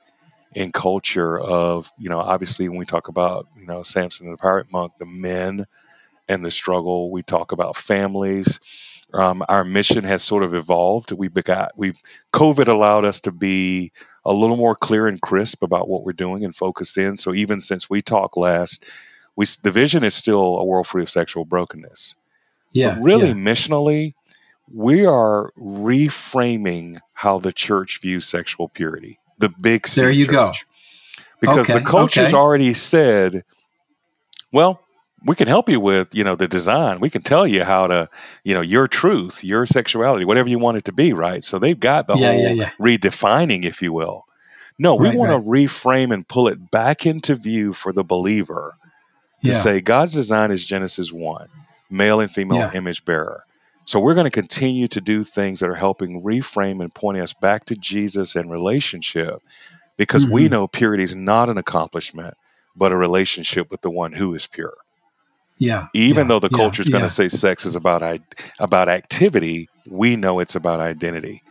Speaker 6: in culture of, you know, obviously when we talk about, you know, Samson and the pirate monk, the men and the struggle, we talk about families. Um, our mission has sort of evolved. We got we COVID allowed us to be a little more clear and crisp about what we're doing and focus in. So even since we talked last, we the vision is still a world free of sexual brokenness.
Speaker 2: yeah,
Speaker 6: But really,
Speaker 2: yeah.
Speaker 6: missionally, we are reframing how the church views sexual purity. The big C
Speaker 2: There you go.
Speaker 6: Because
Speaker 2: Okay,
Speaker 6: the coach has
Speaker 2: okay.
Speaker 6: already said, well, we can help you with, you know, the design. We can tell you how to, you know, your truth, your sexuality, whatever you want it to be, right? So they've got the
Speaker 2: Yeah,
Speaker 6: whole
Speaker 2: yeah, yeah.
Speaker 6: redefining, if you will. No, we
Speaker 2: Right,
Speaker 6: want
Speaker 2: right.
Speaker 6: to reframe and pull it back into view for the believer to say God's design is Genesis 1, male and female image bearer. So we're going to continue to do things that are helping reframe and pointing us back to Jesus and relationship because we
Speaker 2: Mhm.
Speaker 6: know purity is not an accomplishment, but a relationship with the one who is pure.
Speaker 2: yeah,
Speaker 6: Even
Speaker 2: yeah,
Speaker 6: though the
Speaker 2: yeah,
Speaker 6: culture is going
Speaker 2: yeah.
Speaker 6: to say sex is about I- about activity, we know it's about identity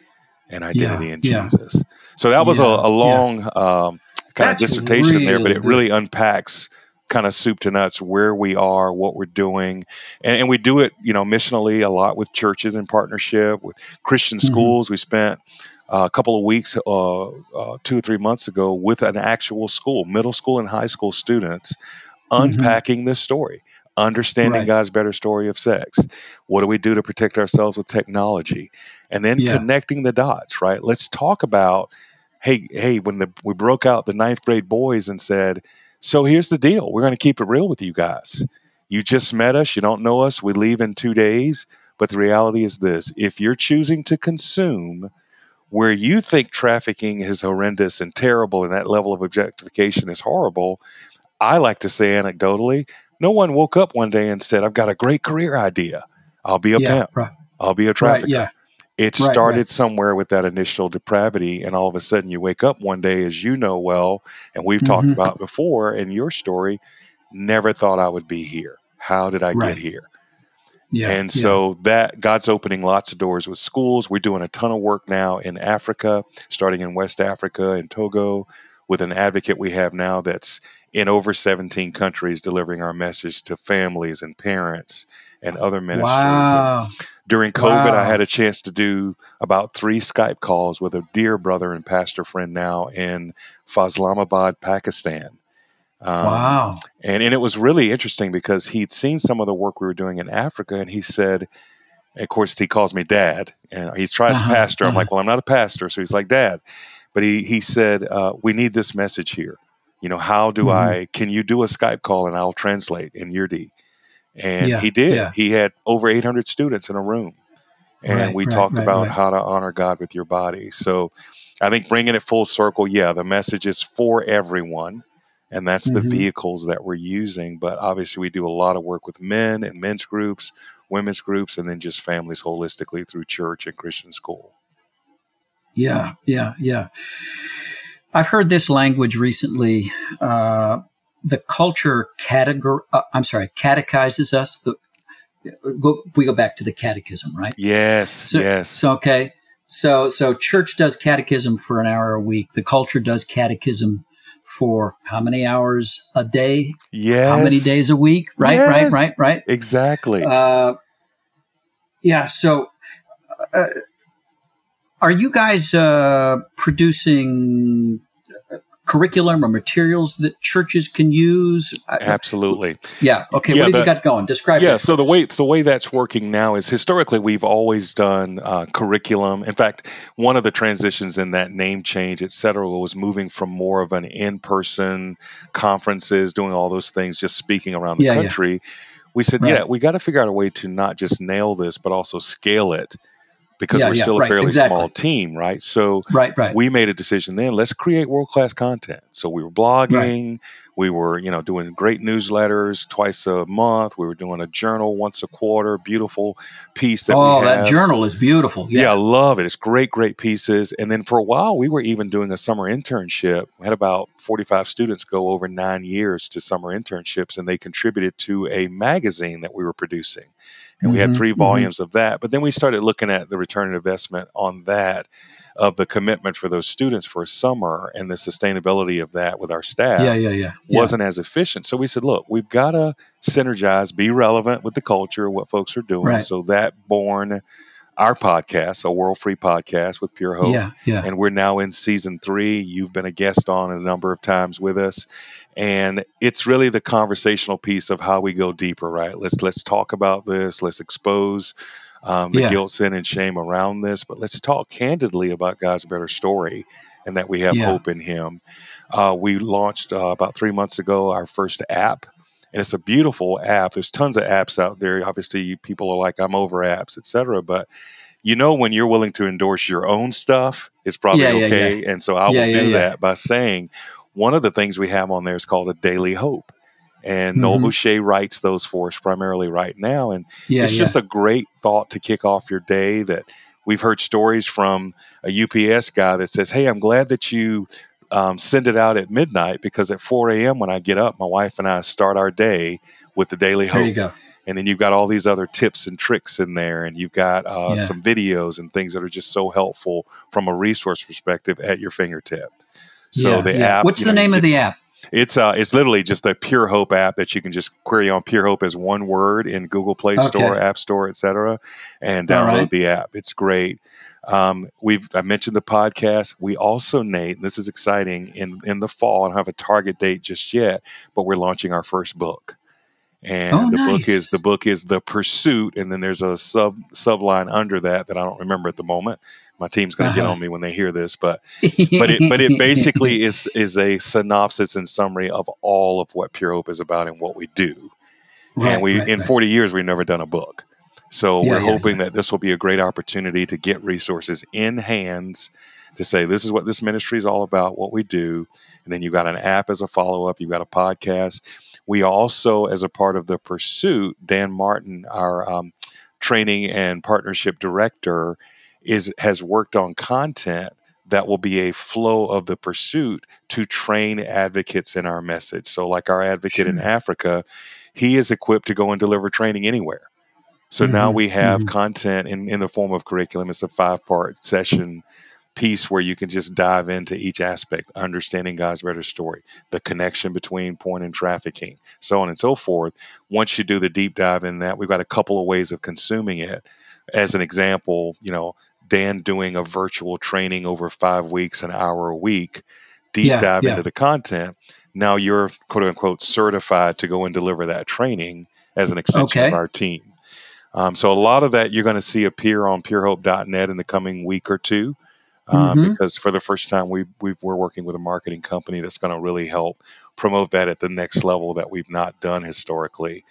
Speaker 6: and identity in. Jesus. So that was a, a long um, kind
Speaker 2: That's
Speaker 6: of dissertation there, but
Speaker 2: really
Speaker 6: it really unpacks kind of soup to nuts where we are, what we're doing, and, and we do it, you know, missionally a lot with churches in partnership with Christian
Speaker 2: Mhm.
Speaker 6: schools. We spent uh, a couple of weeks, uh, uh, two or three months ago, with an actual school, middle school and high school students, unpacking this story, understanding
Speaker 2: Mm-hmm. Right.
Speaker 6: God's better story of sex. What do we do to protect ourselves with technology? And then
Speaker 2: Yeah.
Speaker 6: connecting the dots, right? Let's talk about, hey, hey, when the, we broke out the ninth grade boys and said, so here's the deal. We're going to keep it real with you guys. You just met us. You don't know us. We leave in two days. But the reality is this if you're choosing to consume where you think trafficking is horrendous and terrible and that level of objectification is horrible, I like to say anecdotally, no one woke up one day and said, I've got a great career idea. I'll be a
Speaker 2: yeah,
Speaker 6: pimp.
Speaker 2: right,
Speaker 6: I'll be a
Speaker 2: right,
Speaker 6: trafficker.
Speaker 2: yeah,
Speaker 6: It
Speaker 2: Right,
Speaker 6: started
Speaker 2: right.
Speaker 6: somewhere with that initial depravity, and all of a sudden you wake up one day, as you know well, and we've talked
Speaker 2: Mhm.
Speaker 6: about before in your story, never thought I would be here. How did I
Speaker 2: Right.
Speaker 6: get here?
Speaker 2: yeah.
Speaker 6: and
Speaker 2: yeah.
Speaker 6: so that God's opening lots of doors with schools. We're doing a ton of work now in Africa, starting in West Africa and Togo, with an advocate we have now that's in over 17 countries delivering our message to families and parents and other ministries. And
Speaker 2: wow,
Speaker 6: during COVID, I had a chance to do about three Skype calls with a dear brother and pastor friend now in Fazlamabad, Pakistan. Um,
Speaker 2: wow.
Speaker 6: And, and it was really interesting because he'd seen some of the work we were doing in Africa, and he said, of course, he calls me dad, and he's tries
Speaker 2: Uh-huh,
Speaker 6: to pastor. I'm
Speaker 2: uh-huh.
Speaker 6: like, well, I'm not a pastor, so he's like, dad. But he he said, uh, we need this message here. You know, how do
Speaker 2: Mhm.
Speaker 6: I? Can you do a Skype call and I'll translate in Urdu? And
Speaker 2: Yeah,
Speaker 6: he did.
Speaker 2: yeah.
Speaker 6: He had over 800 students in a room, and
Speaker 2: Right,
Speaker 6: we
Speaker 2: right,
Speaker 6: talked
Speaker 2: right,
Speaker 6: about how to honor God with your body. So, I think bringing it full circle, yeah, the message is for everyone, and that's the
Speaker 2: Mhm.
Speaker 6: vehicles that we're using. But obviously, we do a lot of work with men and men's groups, women's groups, and then just families holistically through church and Christian school.
Speaker 2: Yeah, yeah, yeah. I've heard this language recently. Uh, the culture categor- uh, I'm sorry, catechizes us. The, go, we go back to the catechism, right?
Speaker 6: Yes,
Speaker 2: So,
Speaker 6: yes,
Speaker 2: So okay. So so church does catechism for an hour a week. The culture does catechism for how many hours a day?
Speaker 6: yes.
Speaker 2: How many days a week? Right,
Speaker 6: Yes.
Speaker 2: right, right, right.
Speaker 6: Exactly.
Speaker 2: Uh, yeah. So, uh, are you guys uh, producing curriculum or materials that churches can use?
Speaker 6: Absolutely.
Speaker 2: yeah. Okay.
Speaker 6: Yeah,
Speaker 2: what have
Speaker 6: the-
Speaker 2: you got going? Describe.
Speaker 6: Yeah, so the way the way that's working now is historically we've always done uh, curriculum. In fact, one of the transitions in that name change, et cetera, was moving from more of an in-person conferences, doing all those things, just speaking around the
Speaker 2: Yeah, yeah.
Speaker 6: country. We said,
Speaker 2: Right.
Speaker 6: yeah, we got to figure out a way to not just nail this, but also scale it because
Speaker 2: Yeah,
Speaker 6: we're
Speaker 2: yeah,
Speaker 6: still a
Speaker 2: right,
Speaker 6: fairly
Speaker 2: exactly.
Speaker 6: small team, right? So
Speaker 2: Right. Right.
Speaker 6: we made a decision then let's create world class content so we were blogging we were you know doing great newsletters twice a month we were doing a journal once a quarter beautiful piece that
Speaker 2: oh, that journal is beautiful.
Speaker 6: yeah.
Speaker 2: Yeah.
Speaker 6: I love it. It's great, great pieces. And then for a while, we were even doing a summer internship. We had about 45 students go over nine years to summer internships, and they contributed to a magazine that we were producing. And we had
Speaker 2: Mhm,
Speaker 6: three
Speaker 2: mhm.
Speaker 6: volumes of that. But then we started looking at the return on investment on that, of the commitment for those students for a summer and the sustainability of that with our staff
Speaker 2: Yeah. Yeah. Yeah. yeah.
Speaker 6: wasn't as efficient. So we said, look, we've got to synergize, be relevant with the culture, what folks are doing.
Speaker 2: Right.
Speaker 6: So that born our podcast, a world free podcast with Pure Hope.
Speaker 2: Yeah. Yeah.
Speaker 6: And we're now in season three. You've been a guest on a number of times with us. And it's really the conversational piece of how we go deeper, right? Let's let's talk about this. Let's expose um, the
Speaker 2: Yeah.
Speaker 6: guilt, sin, and shame around this. But let's talk candidly about God's better story and that we have
Speaker 2: Yeah.
Speaker 6: hope in Him. Uh, we launched uh, about three months ago our first app, and it's a beautiful app. There's tons of apps out there. Obviously, people are like, "I'm over apps," etc. But you know, when you're willing to endorse your own stuff, it's probably
Speaker 2: Yeah, yeah,
Speaker 6: okay. And so I
Speaker 2: Yeah,
Speaker 6: will
Speaker 2: yeah,
Speaker 6: do
Speaker 2: yeah.
Speaker 6: that by saying one of the things we have on there is called a daily hope. And Noel
Speaker 2: Mhm.
Speaker 6: Bouché writes those for us primarily right now. And
Speaker 2: Yeah.
Speaker 6: it's
Speaker 2: yeah.
Speaker 6: just a great thought to kick off your day that we've heard stories from a UPS guy that says, Hey, I'm glad that you um, send it out at midnight because at 4 a.m. when I get up, my wife and I start our day with the Daily
Speaker 2: there you
Speaker 6: Hope.
Speaker 2: go.
Speaker 6: And then you've got all these other tips and tricks in there, and you've got uh,
Speaker 2: Yeah.
Speaker 6: some videos and things that are just so helpful from a resource perspective at your fingertip. So
Speaker 2: yeah,
Speaker 6: the
Speaker 2: yeah.
Speaker 6: app.
Speaker 2: What's the
Speaker 6: know,
Speaker 2: name of the app?
Speaker 6: It's uh, it's literally just a Pure Hope app that you can just query on Pure Hope as one word in Google Play Store,
Speaker 2: Okay.
Speaker 6: App Store, etc., and download
Speaker 2: right.
Speaker 6: the app. It's great. Um, we've I mentioned the podcast. We also, Nate, and this is exciting. In in the fall, I don't have a target date just yet, but we're launching our first book. And
Speaker 2: Oh,
Speaker 6: the book is the book is the pursuit, and then there's a sub subline under that that I don't remember at the moment. My team's going to get
Speaker 2: Uh-huh.
Speaker 6: on me when they hear this, but but it but it basically is is a synopsis and summary of all of what Pure Hope is about and what we do.
Speaker 2: Right,
Speaker 6: and we
Speaker 2: right,
Speaker 6: in
Speaker 2: right.
Speaker 6: 40 years we've never done a book. So
Speaker 2: Yeah,
Speaker 6: we're
Speaker 2: yeah,
Speaker 6: hoping that this will be a great opportunity to get resources in hands to say this is what this ministry is all about, what we do, and then you've got an app as a follow up, you've got a podcast. We also, as a part of the pursuit, Dan Martin, our um, training and partnership director, is has worked on content that will be a flow of the pursuit to train advocates in our message. So, like our advocate in Africa, he is equipped to go and deliver training anywhere. So now
Speaker 2: Mhm,
Speaker 6: we have
Speaker 2: mhm.
Speaker 6: content in, in the form of curriculum. It's a five part session piece where you can just dive into each aspect, understanding God's better story, the connection between porn and trafficking, so on and so forth. Once you do the deep dive in that, we've got a couple of ways of consuming it. As an example, you know, Dan doing a virtual training over five weeks, an hour a week, deep
Speaker 2: Yeah,
Speaker 6: dive
Speaker 2: yeah.
Speaker 6: into the content. now you're quote unquote certified to go and deliver that training as an extension
Speaker 2: Okay.
Speaker 6: of our team. Um, so a lot of that you're going to see appear on purehope.net in the coming week or two. Um,
Speaker 2: Mhm.
Speaker 6: Because for the first time, we we we're working with a marketing company that's going to really help promote that at the next level that we've not done historically.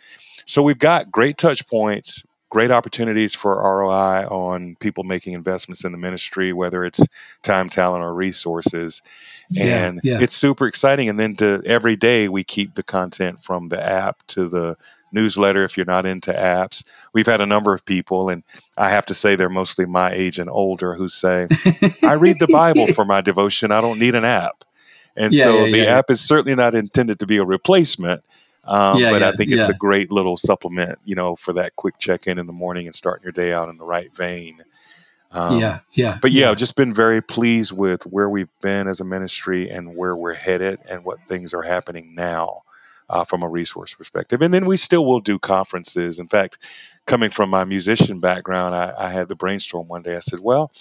Speaker 6: So we've got great touch points, great opportunities for ROI on people making investments in the ministry, whether it's time, talent, or resources.
Speaker 2: Yeah,
Speaker 6: and
Speaker 2: yeah.
Speaker 6: it's super exciting. And then to every day we keep the content from the app to the newsletter if you're not into apps. We've had a number of people, and I have to say they're mostly my age and older, who say, I read the Bible for my devotion. I don't need an app. And
Speaker 2: Yeah,
Speaker 6: so the app is certainly not intended to be a replacement. Um,
Speaker 2: Yeah,
Speaker 6: but I think it's
Speaker 2: yeah.
Speaker 6: a great little supplement, you know, for that quick check in in the morning and starting your day out in the right vein. Um,
Speaker 2: yeah, yeah.
Speaker 6: but yeah, I've just been very pleased with where we've been as a ministry and where we're headed and what things are happening now uh, from a resource perspective. And then we still will do conferences. In fact, coming from my musician background, I, I had the brainstorm one day. I said, well,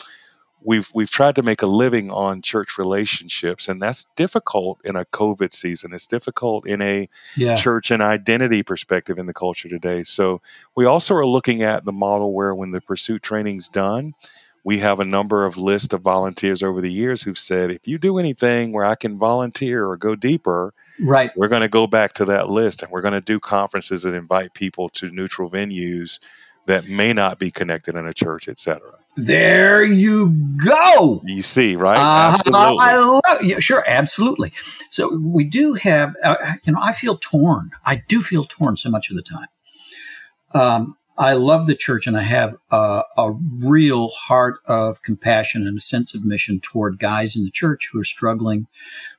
Speaker 6: we've we've tried to make a living on church relationships, and that's difficult in a COVID season. It's difficult in a
Speaker 2: yeah.
Speaker 6: church and identity perspective in the culture today. So we also are looking at the model where when the pursuit training's done, we have a number of list of volunteers over the years who've said, if you do anything where I can volunteer or go deeper,
Speaker 2: Right.
Speaker 6: we're going to go back to that list and we're going to do conferences that invite people to neutral venues that may not be connected in a church, etc.
Speaker 2: There you go.
Speaker 6: You see, right?
Speaker 2: Uh, I love sure, absolutely. So we do have, uh, you know, I feel torn. I do feel torn so much of the time. Um, I love the church and I have a, a real heart of compassion and a sense of mission toward guys in the church who are struggling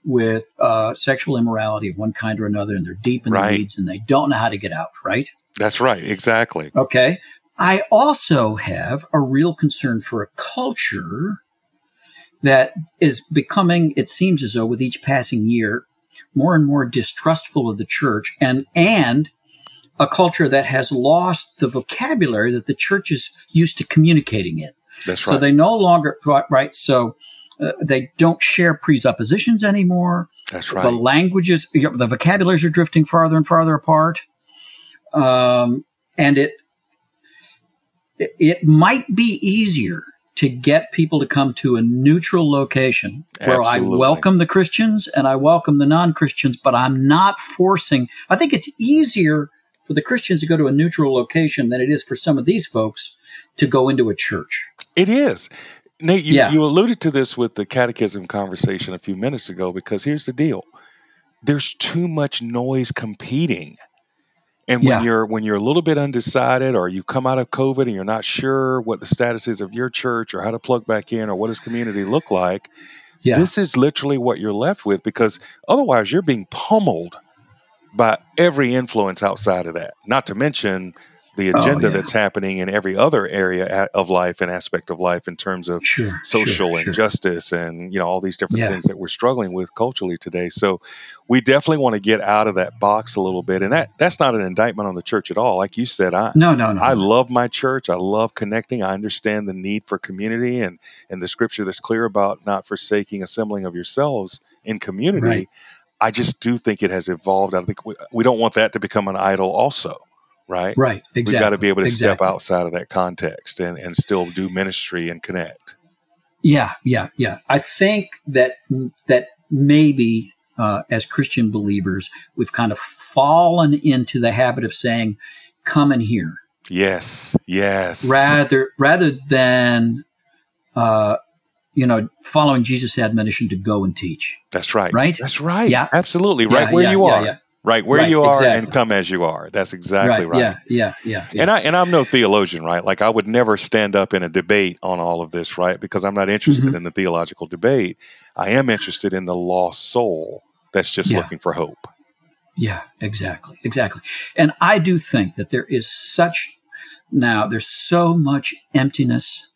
Speaker 2: with uh, sexual immorality of one kind or another and they're deep in
Speaker 6: Right.
Speaker 2: the weeds and they don't know how to get out, right?
Speaker 6: That's right. Exactly.
Speaker 2: Okay. I also have a real concern for a culture that is becoming, it seems as though with each passing year, more and more distrustful of the church and, and a culture that has lost the vocabulary that the church is used to communicating in.
Speaker 6: That's right.
Speaker 2: So they no longer, right, so uh, they don't share presuppositions anymore.
Speaker 6: That's right.
Speaker 2: The languages, you know, the vocabularies are drifting farther and farther apart. Um, and it, it, might be easier to get people to come to a neutral location where I welcome the Christians and I welcome the non-Christians, but I'm not forcing. I think it's easier for the Christians to go to a neutral location than it is for some of these folks to go into a church.
Speaker 6: It is. Nate, you,
Speaker 2: Yeah.
Speaker 6: you alluded to this with the catechism conversation a few minutes ago because here's the deal. There's too much noise competing. And when
Speaker 2: Yeah.
Speaker 6: you're when you're a little bit undecided or you come out of COVID and you're not sure what the status is of your church or how to plug back in or what does community look like,
Speaker 2: Yeah.
Speaker 6: this is literally what you're left with because otherwise you're being pummeled by every influence outside of that. Not to mention the
Speaker 2: Oh,
Speaker 6: agenda
Speaker 2: yeah.
Speaker 6: that's happening in every other area of life and aspect of life in terms of
Speaker 2: sure.
Speaker 6: social
Speaker 2: sure, sure.
Speaker 6: injustice and you know all these different
Speaker 2: Yeah.
Speaker 6: things that we're struggling with culturally today. So we definitely want to get out of that box a little bit, and that that's not an indictment on the church at all. Like you said, I
Speaker 2: No, no, no.
Speaker 6: I love my church. I love connecting. I understand the need for community and and the scripture that's clear about not forsaking assembling of yourselves in community.
Speaker 2: Right.
Speaker 6: I just do think it has evolved. I think we, we don't want that to become an idol also, right?
Speaker 2: right. Exactly.
Speaker 6: We've got to be able to step outside of that context and, and still do ministry and connect.
Speaker 2: Yeah, yeah, yeah. I think that that maybe uh, as Christian believers, we've kind of fallen into the habit of saying, "Come and hear,"
Speaker 6: Yes, yes.
Speaker 2: rather rather than uh, you know following Jesus' admonition to go and teach.
Speaker 6: That's right.
Speaker 2: Right?
Speaker 6: That's right.
Speaker 2: Yeah.
Speaker 6: Absolutely.
Speaker 2: Yeah,
Speaker 6: right where
Speaker 2: yeah,
Speaker 6: you
Speaker 2: yeah,
Speaker 6: are. Right where
Speaker 2: Right,
Speaker 6: you are and come as you are. That's exactly right.
Speaker 2: Yeah, yeah, yeah, yeah.
Speaker 6: And I and I'm no theologian, right? Like I would never stand up in a debate on all of this, right? Because I'm not interested
Speaker 2: Mhm.
Speaker 6: in the theological debate. I am interested in the lost soul that's just
Speaker 2: Yeah.
Speaker 6: looking for hope.
Speaker 2: Yeah, exactly, exactly. And I do think that there is such now there's so much emptiness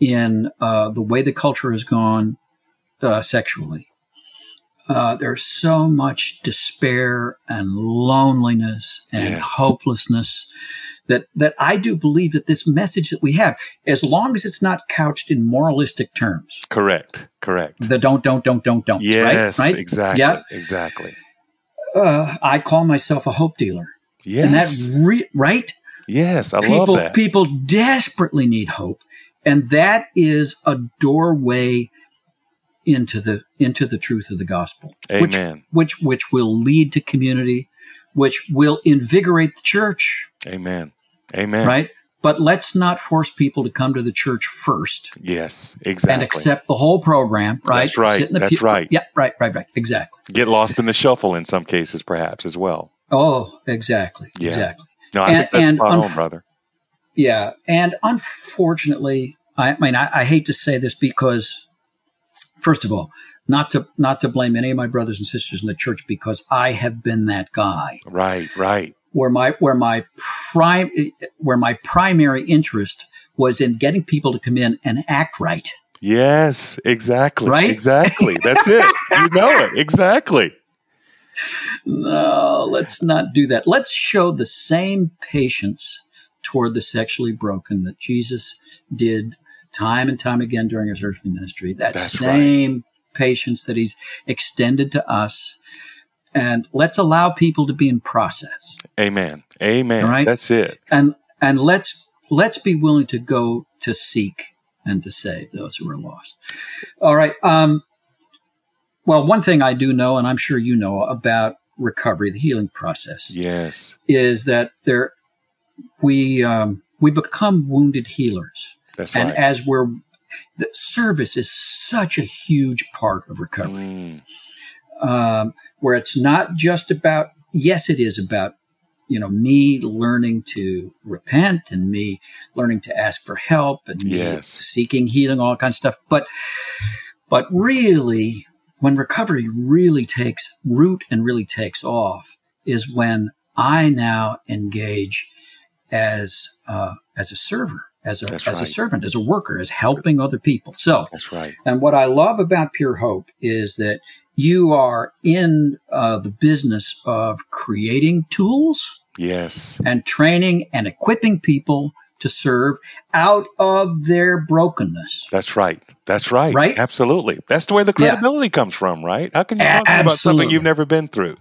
Speaker 2: in uh, the way the culture has gone uh, sexually. Uh, there's so much despair and loneliness and
Speaker 6: Yes.
Speaker 2: hopelessness that that I do believe that this message that we have, as long as it's not couched in moralistic terms,
Speaker 6: Correct. Correct.
Speaker 2: the don't, don't, don't, don't, don't,
Speaker 6: yes,
Speaker 2: right, right,
Speaker 6: exactly.
Speaker 2: Yeah.
Speaker 6: Exactly.
Speaker 2: uh, I call myself a hope dealer,
Speaker 6: Yes.
Speaker 2: and that re- right
Speaker 6: yes, I
Speaker 2: people
Speaker 6: love that.
Speaker 2: people desperately need hope, and that is a doorway into the into the truth of the gospel. Which,
Speaker 6: Amen.
Speaker 2: which which will lead to community, which will invigorate the church,
Speaker 6: Amen. Amen.
Speaker 2: right? But let's not force people to come to the church first
Speaker 6: Yes, exactly.
Speaker 2: and accept the whole program, right?
Speaker 6: That's right.
Speaker 2: Sit in the
Speaker 6: That's
Speaker 2: pew-
Speaker 6: right.
Speaker 2: Yeah, right, right, right. Exactly.
Speaker 6: Get lost in the shuffle in some cases, perhaps as well.
Speaker 2: Oh, exactly.
Speaker 6: Yeah.
Speaker 2: Exactly.
Speaker 6: No, I
Speaker 2: And-
Speaker 6: think that's
Speaker 2: and
Speaker 6: spot on, brother.
Speaker 2: Yeah. And unfortunately, I mean, I, I hate to say this because, first of all, not to not to blame any of my brothers and sisters in the church because I have been that guy
Speaker 6: Right, right.
Speaker 2: where my where my prime where my primary interest was in getting people to come in and act right.
Speaker 6: Yes, exactly.
Speaker 2: Right?
Speaker 6: Exactly. That's it. You know it. Exactly.
Speaker 2: No, let's not do that. Let's show the same patience toward the sexually broken that Jesus did time and time again during his earthly ministry. That
Speaker 6: That's
Speaker 2: same patience that he's extended to us. And let's allow people to be in process.
Speaker 6: Amen. Amen.
Speaker 2: All right.
Speaker 6: That's it.
Speaker 2: And and let's let's be willing to go to seek and to save those who are lost. All right. Um, well, one thing I do know, and I'm sure you know about recovery, the healing process,
Speaker 6: Yes.
Speaker 2: is that there we um, we become wounded healers,
Speaker 6: That's
Speaker 2: and
Speaker 6: right.
Speaker 2: as we're the service is such a huge part of recovery,
Speaker 6: Mm,
Speaker 2: um, where it's not just about yes, it is about you know me learning to repent and me learning to ask for help and me
Speaker 6: Yes.
Speaker 2: seeking healing, all kinds of stuff, but but really when recovery really takes root and really takes off is when I now engage as uh, as a server, as a
Speaker 6: That's
Speaker 2: as a servant, as a worker, as helping other people. So,
Speaker 6: that's right.
Speaker 2: and what I love about Pure Hope is that you are in uh, the business of creating tools
Speaker 6: Yes.
Speaker 2: and training and equipping people to serve out of their brokenness.
Speaker 6: That's right. That's right.
Speaker 2: Right?
Speaker 6: Absolutely. That's the way the
Speaker 2: Yeah.
Speaker 6: credibility comes from, right? How can you talk about something you've never been through?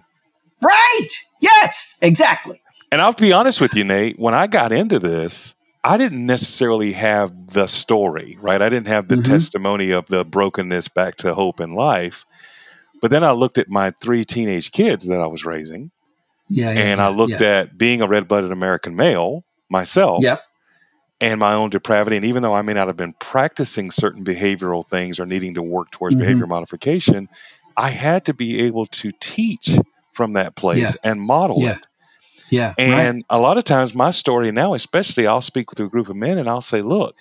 Speaker 2: Right? Yes, exactly.
Speaker 6: And I'll be honest with you, Nate, when I got into this, I didn't necessarily have the story, right? I didn't have the
Speaker 2: Mhm.
Speaker 6: testimony of the brokenness back to hope and life. But then I looked at my three teenage kids that I was raising,
Speaker 2: Yeah. yeah
Speaker 6: and I looked
Speaker 2: yeah.
Speaker 6: at being a red blooded American male myself
Speaker 2: Yep.
Speaker 6: and my own depravity. And even though I may not have been practicing certain behavioral things or needing to work towards
Speaker 2: Mhm.
Speaker 6: behavior modification, I had to be able to teach from that place
Speaker 2: Yeah.
Speaker 6: and model it.
Speaker 2: Yeah. right.
Speaker 6: And a lot of times, my story now, especially, I'll speak with a group of men and I'll say, look,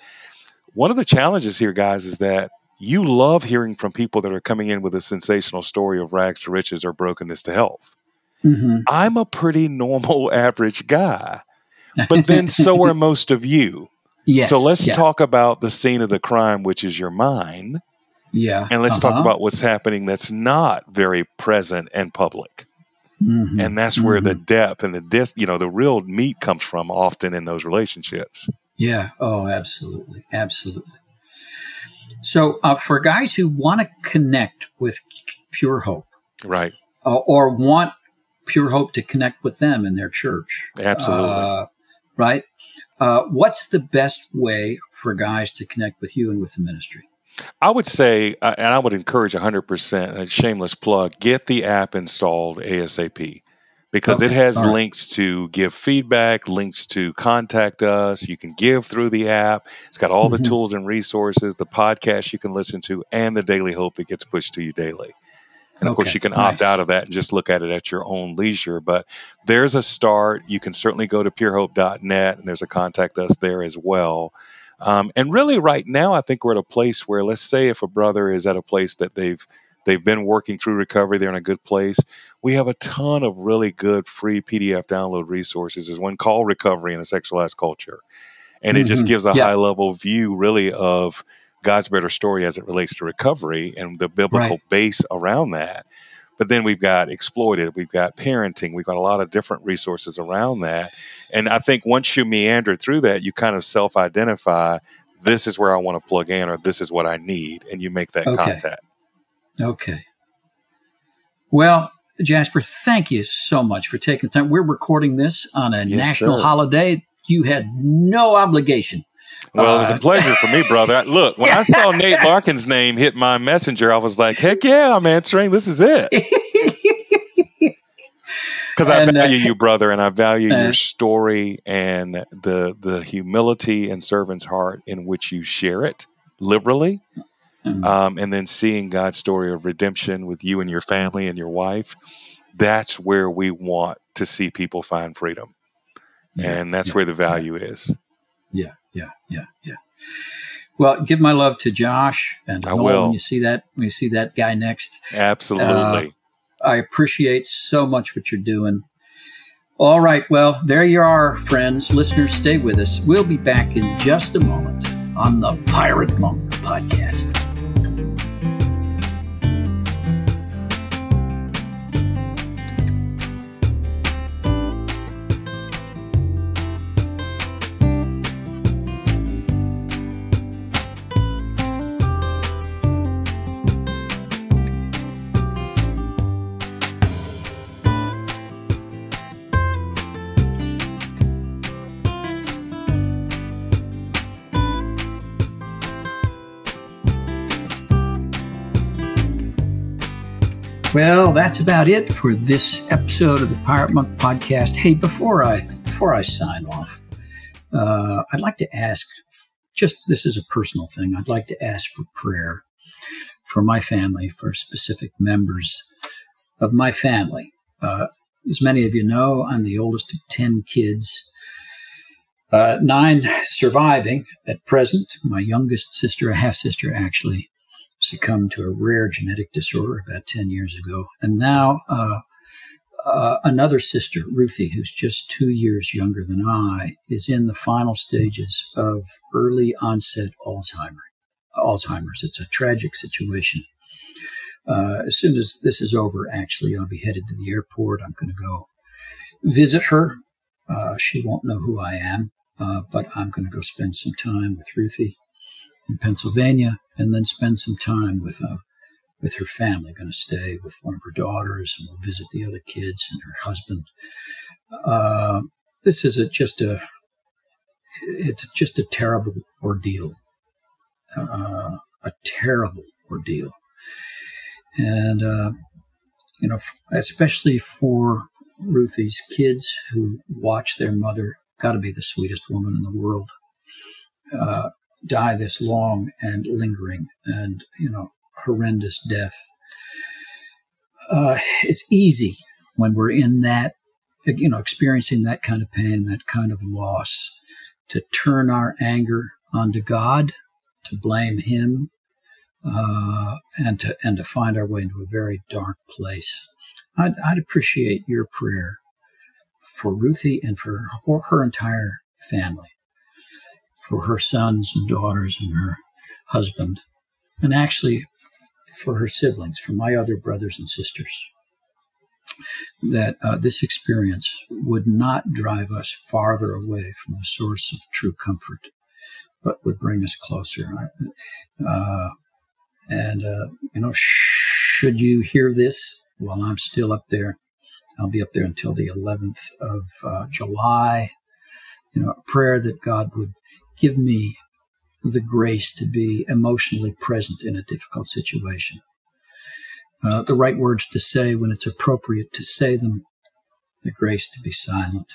Speaker 6: one of the challenges here, guys, is that you love hearing from people that are coming in with a sensational story of rags to riches or brokenness to health.
Speaker 2: Mhm.
Speaker 6: I'm a pretty normal, average guy, but then so are most of you.
Speaker 2: yes.
Speaker 6: so let's
Speaker 2: yeah.
Speaker 6: talk about the scene of the crime, which is your mind,
Speaker 2: Yeah.
Speaker 6: and let's talk
Speaker 2: Uh-huh.
Speaker 6: about what's happening that's not very present and public.
Speaker 2: Mhm.
Speaker 6: And that's where the depth and the dis, you know, the real meat comes from often in those relationships.
Speaker 2: Yeah. Oh, absolutely. Absolutely. So, uh, for guys who want to connect with Pure Hope
Speaker 6: Right.
Speaker 2: uh, or want Pure Hope to connect with them in their church,
Speaker 6: Absolutely.
Speaker 2: uh, right? Uh, what's the best way for guys to connect with you and with the ministry?
Speaker 6: I would say, uh, and I would encourage 100%, a shameless plug, get the app installed ASAP because it has
Speaker 2: right.
Speaker 6: links to give feedback, links to contact us. You can give through the app. It's got all
Speaker 2: Mhm.
Speaker 6: the tools and resources, the podcast you can listen to, and the daily hope that gets pushed to you daily. And of course, you can opt out of that and just look at it at your own leisure. But there's a start. You can certainly go to purehope.net, and there's a contact us there as well. Um, and really, right now, I think we're at a place where, let's say, if a brother is at a place that they've they've been working through recovery, they're in a good place. We have a ton of really good free PDF download resources. There's one called Recovery in a Sexualized Culture, and it just
Speaker 2: Mhm.
Speaker 6: gives a
Speaker 2: Yeah.
Speaker 6: high level view, really, of God's better story as it relates to recovery and the biblical
Speaker 2: Right.
Speaker 6: base around that. But then we've got exploited, we've got parenting, we've got a lot of different resources around that. And I think once you meander through that, you kind of self identify this is where I want to plug in or this is what I need. And you make that
Speaker 2: Okay.
Speaker 6: contact.
Speaker 2: Okay. Well, Jasper, thank you so much for taking the time. We're recording this on a
Speaker 6: Yes,
Speaker 2: national
Speaker 6: sir.
Speaker 2: holiday. You had no obligation.
Speaker 6: Well, it was
Speaker 2: Uh,
Speaker 6: a pleasure for me, brother. I- Look, when I saw Nate Larkin's name hit my messenger, I was like, heck yeah, I'm answering. This is it. Because I
Speaker 2: uh,
Speaker 6: value you, brother, and I value
Speaker 2: uh,
Speaker 6: your story and the the humility and servant's heart in which you share it liberally.
Speaker 2: Mm.
Speaker 6: Um, and then seeing God's story of redemption with you and your family and your wife, that's where we want to see people find freedom.
Speaker 2: Yeah,
Speaker 6: and that's
Speaker 2: yeah,
Speaker 6: where the value is.
Speaker 2: Yeah, yeah, yeah, yeah. Well, give my love to Josh and
Speaker 6: I
Speaker 2: Noel
Speaker 6: will.
Speaker 2: when you see that when you see that guy next.
Speaker 6: Absolutely.
Speaker 2: Uh, I appreciate so much what you're doing. All right, well, there you are, friends. Listeners, stay with us. We'll be back in just a moment on the Pirate Monk podcast. Well, that's about it for this episode of the Pirate Monk podcast. Hey, before I before I sign off, uh, I'd like to ask. Just this is a personal thing. I'd like to ask for prayer for my family, for specific members of my family. Uh, as many of you know, I'm the oldest of ten kids. Uh, nine surviving at present. My youngest sister, a half sister, actually succumbed to a rare genetic disorder about 10 years ago. And now uh, uh, another sister, Ruthie, who's just two years younger than I, is in the final stages of early onset Alzheimer. Alzheimer's. It's a tragic situation. Uh, as soon as this is over, actually, I'll be headed to the airport. I'm going to go visit her. Uh, she won't know who I am, uh, but I'm going to go spend some time with Ruthie in Pennsylvania, and then spend some time with uh, with her family. Going to stay with one of her daughters, and we'll visit the other kids and her husband. Uh, this is a, just a it's just a terrible ordeal, uh, a terrible ordeal, and uh, you know, especially for Ruthie's kids who watch their mother. Got to be the sweetest woman in the world. Uh, die this long and lingering and you know horrendous death. Uh, it's easy when we're in that you know experiencing that kind of pain that kind of loss to turn our anger onto god to blame him uh, and to and to find our way into a very dark place. I'd, I'd appreciate your prayer for ruthie and for her, her entire family for her sons and daughters and her husband, and actually for her siblings, for my other brothers and sisters, that uh, this experience would not drive us farther away from the source of true comfort, but would bring us closer. Uh, and, uh, you know, should you hear this while I'm still up there, I'll be up there until the 11th of uh, July. You know, a prayer that God would give me the grace to be emotionally present in a difficult situation. Uh, the right words to say when it's appropriate to say them, the grace to be silent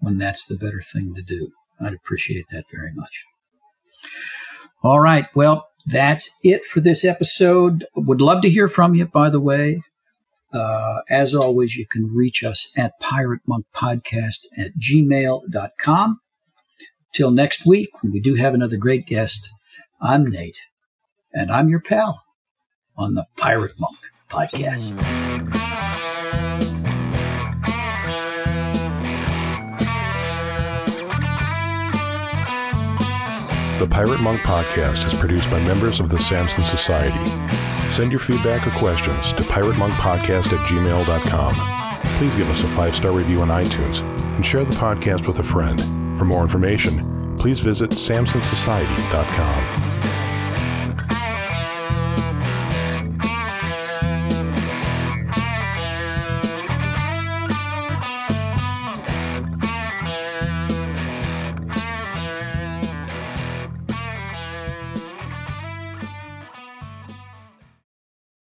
Speaker 2: when that's the better thing to do. I'd appreciate that very much. All right. Well, that's it for this episode. Would love to hear from you, by the way. Uh, as always, you can reach us at Pirate Monk Podcast at gmail.com. Till next week, when we do have another great guest, I'm Nate, and I'm your pal on the Pirate Monk Podcast.
Speaker 1: The Pirate Monk podcast is produced by members of the Samson Society. Send your feedback or questions to piratemonkpodcast at gmail.com. Please give us a five star review on iTunes and share the podcast with a friend. For more information, please visit samsonsociety.com.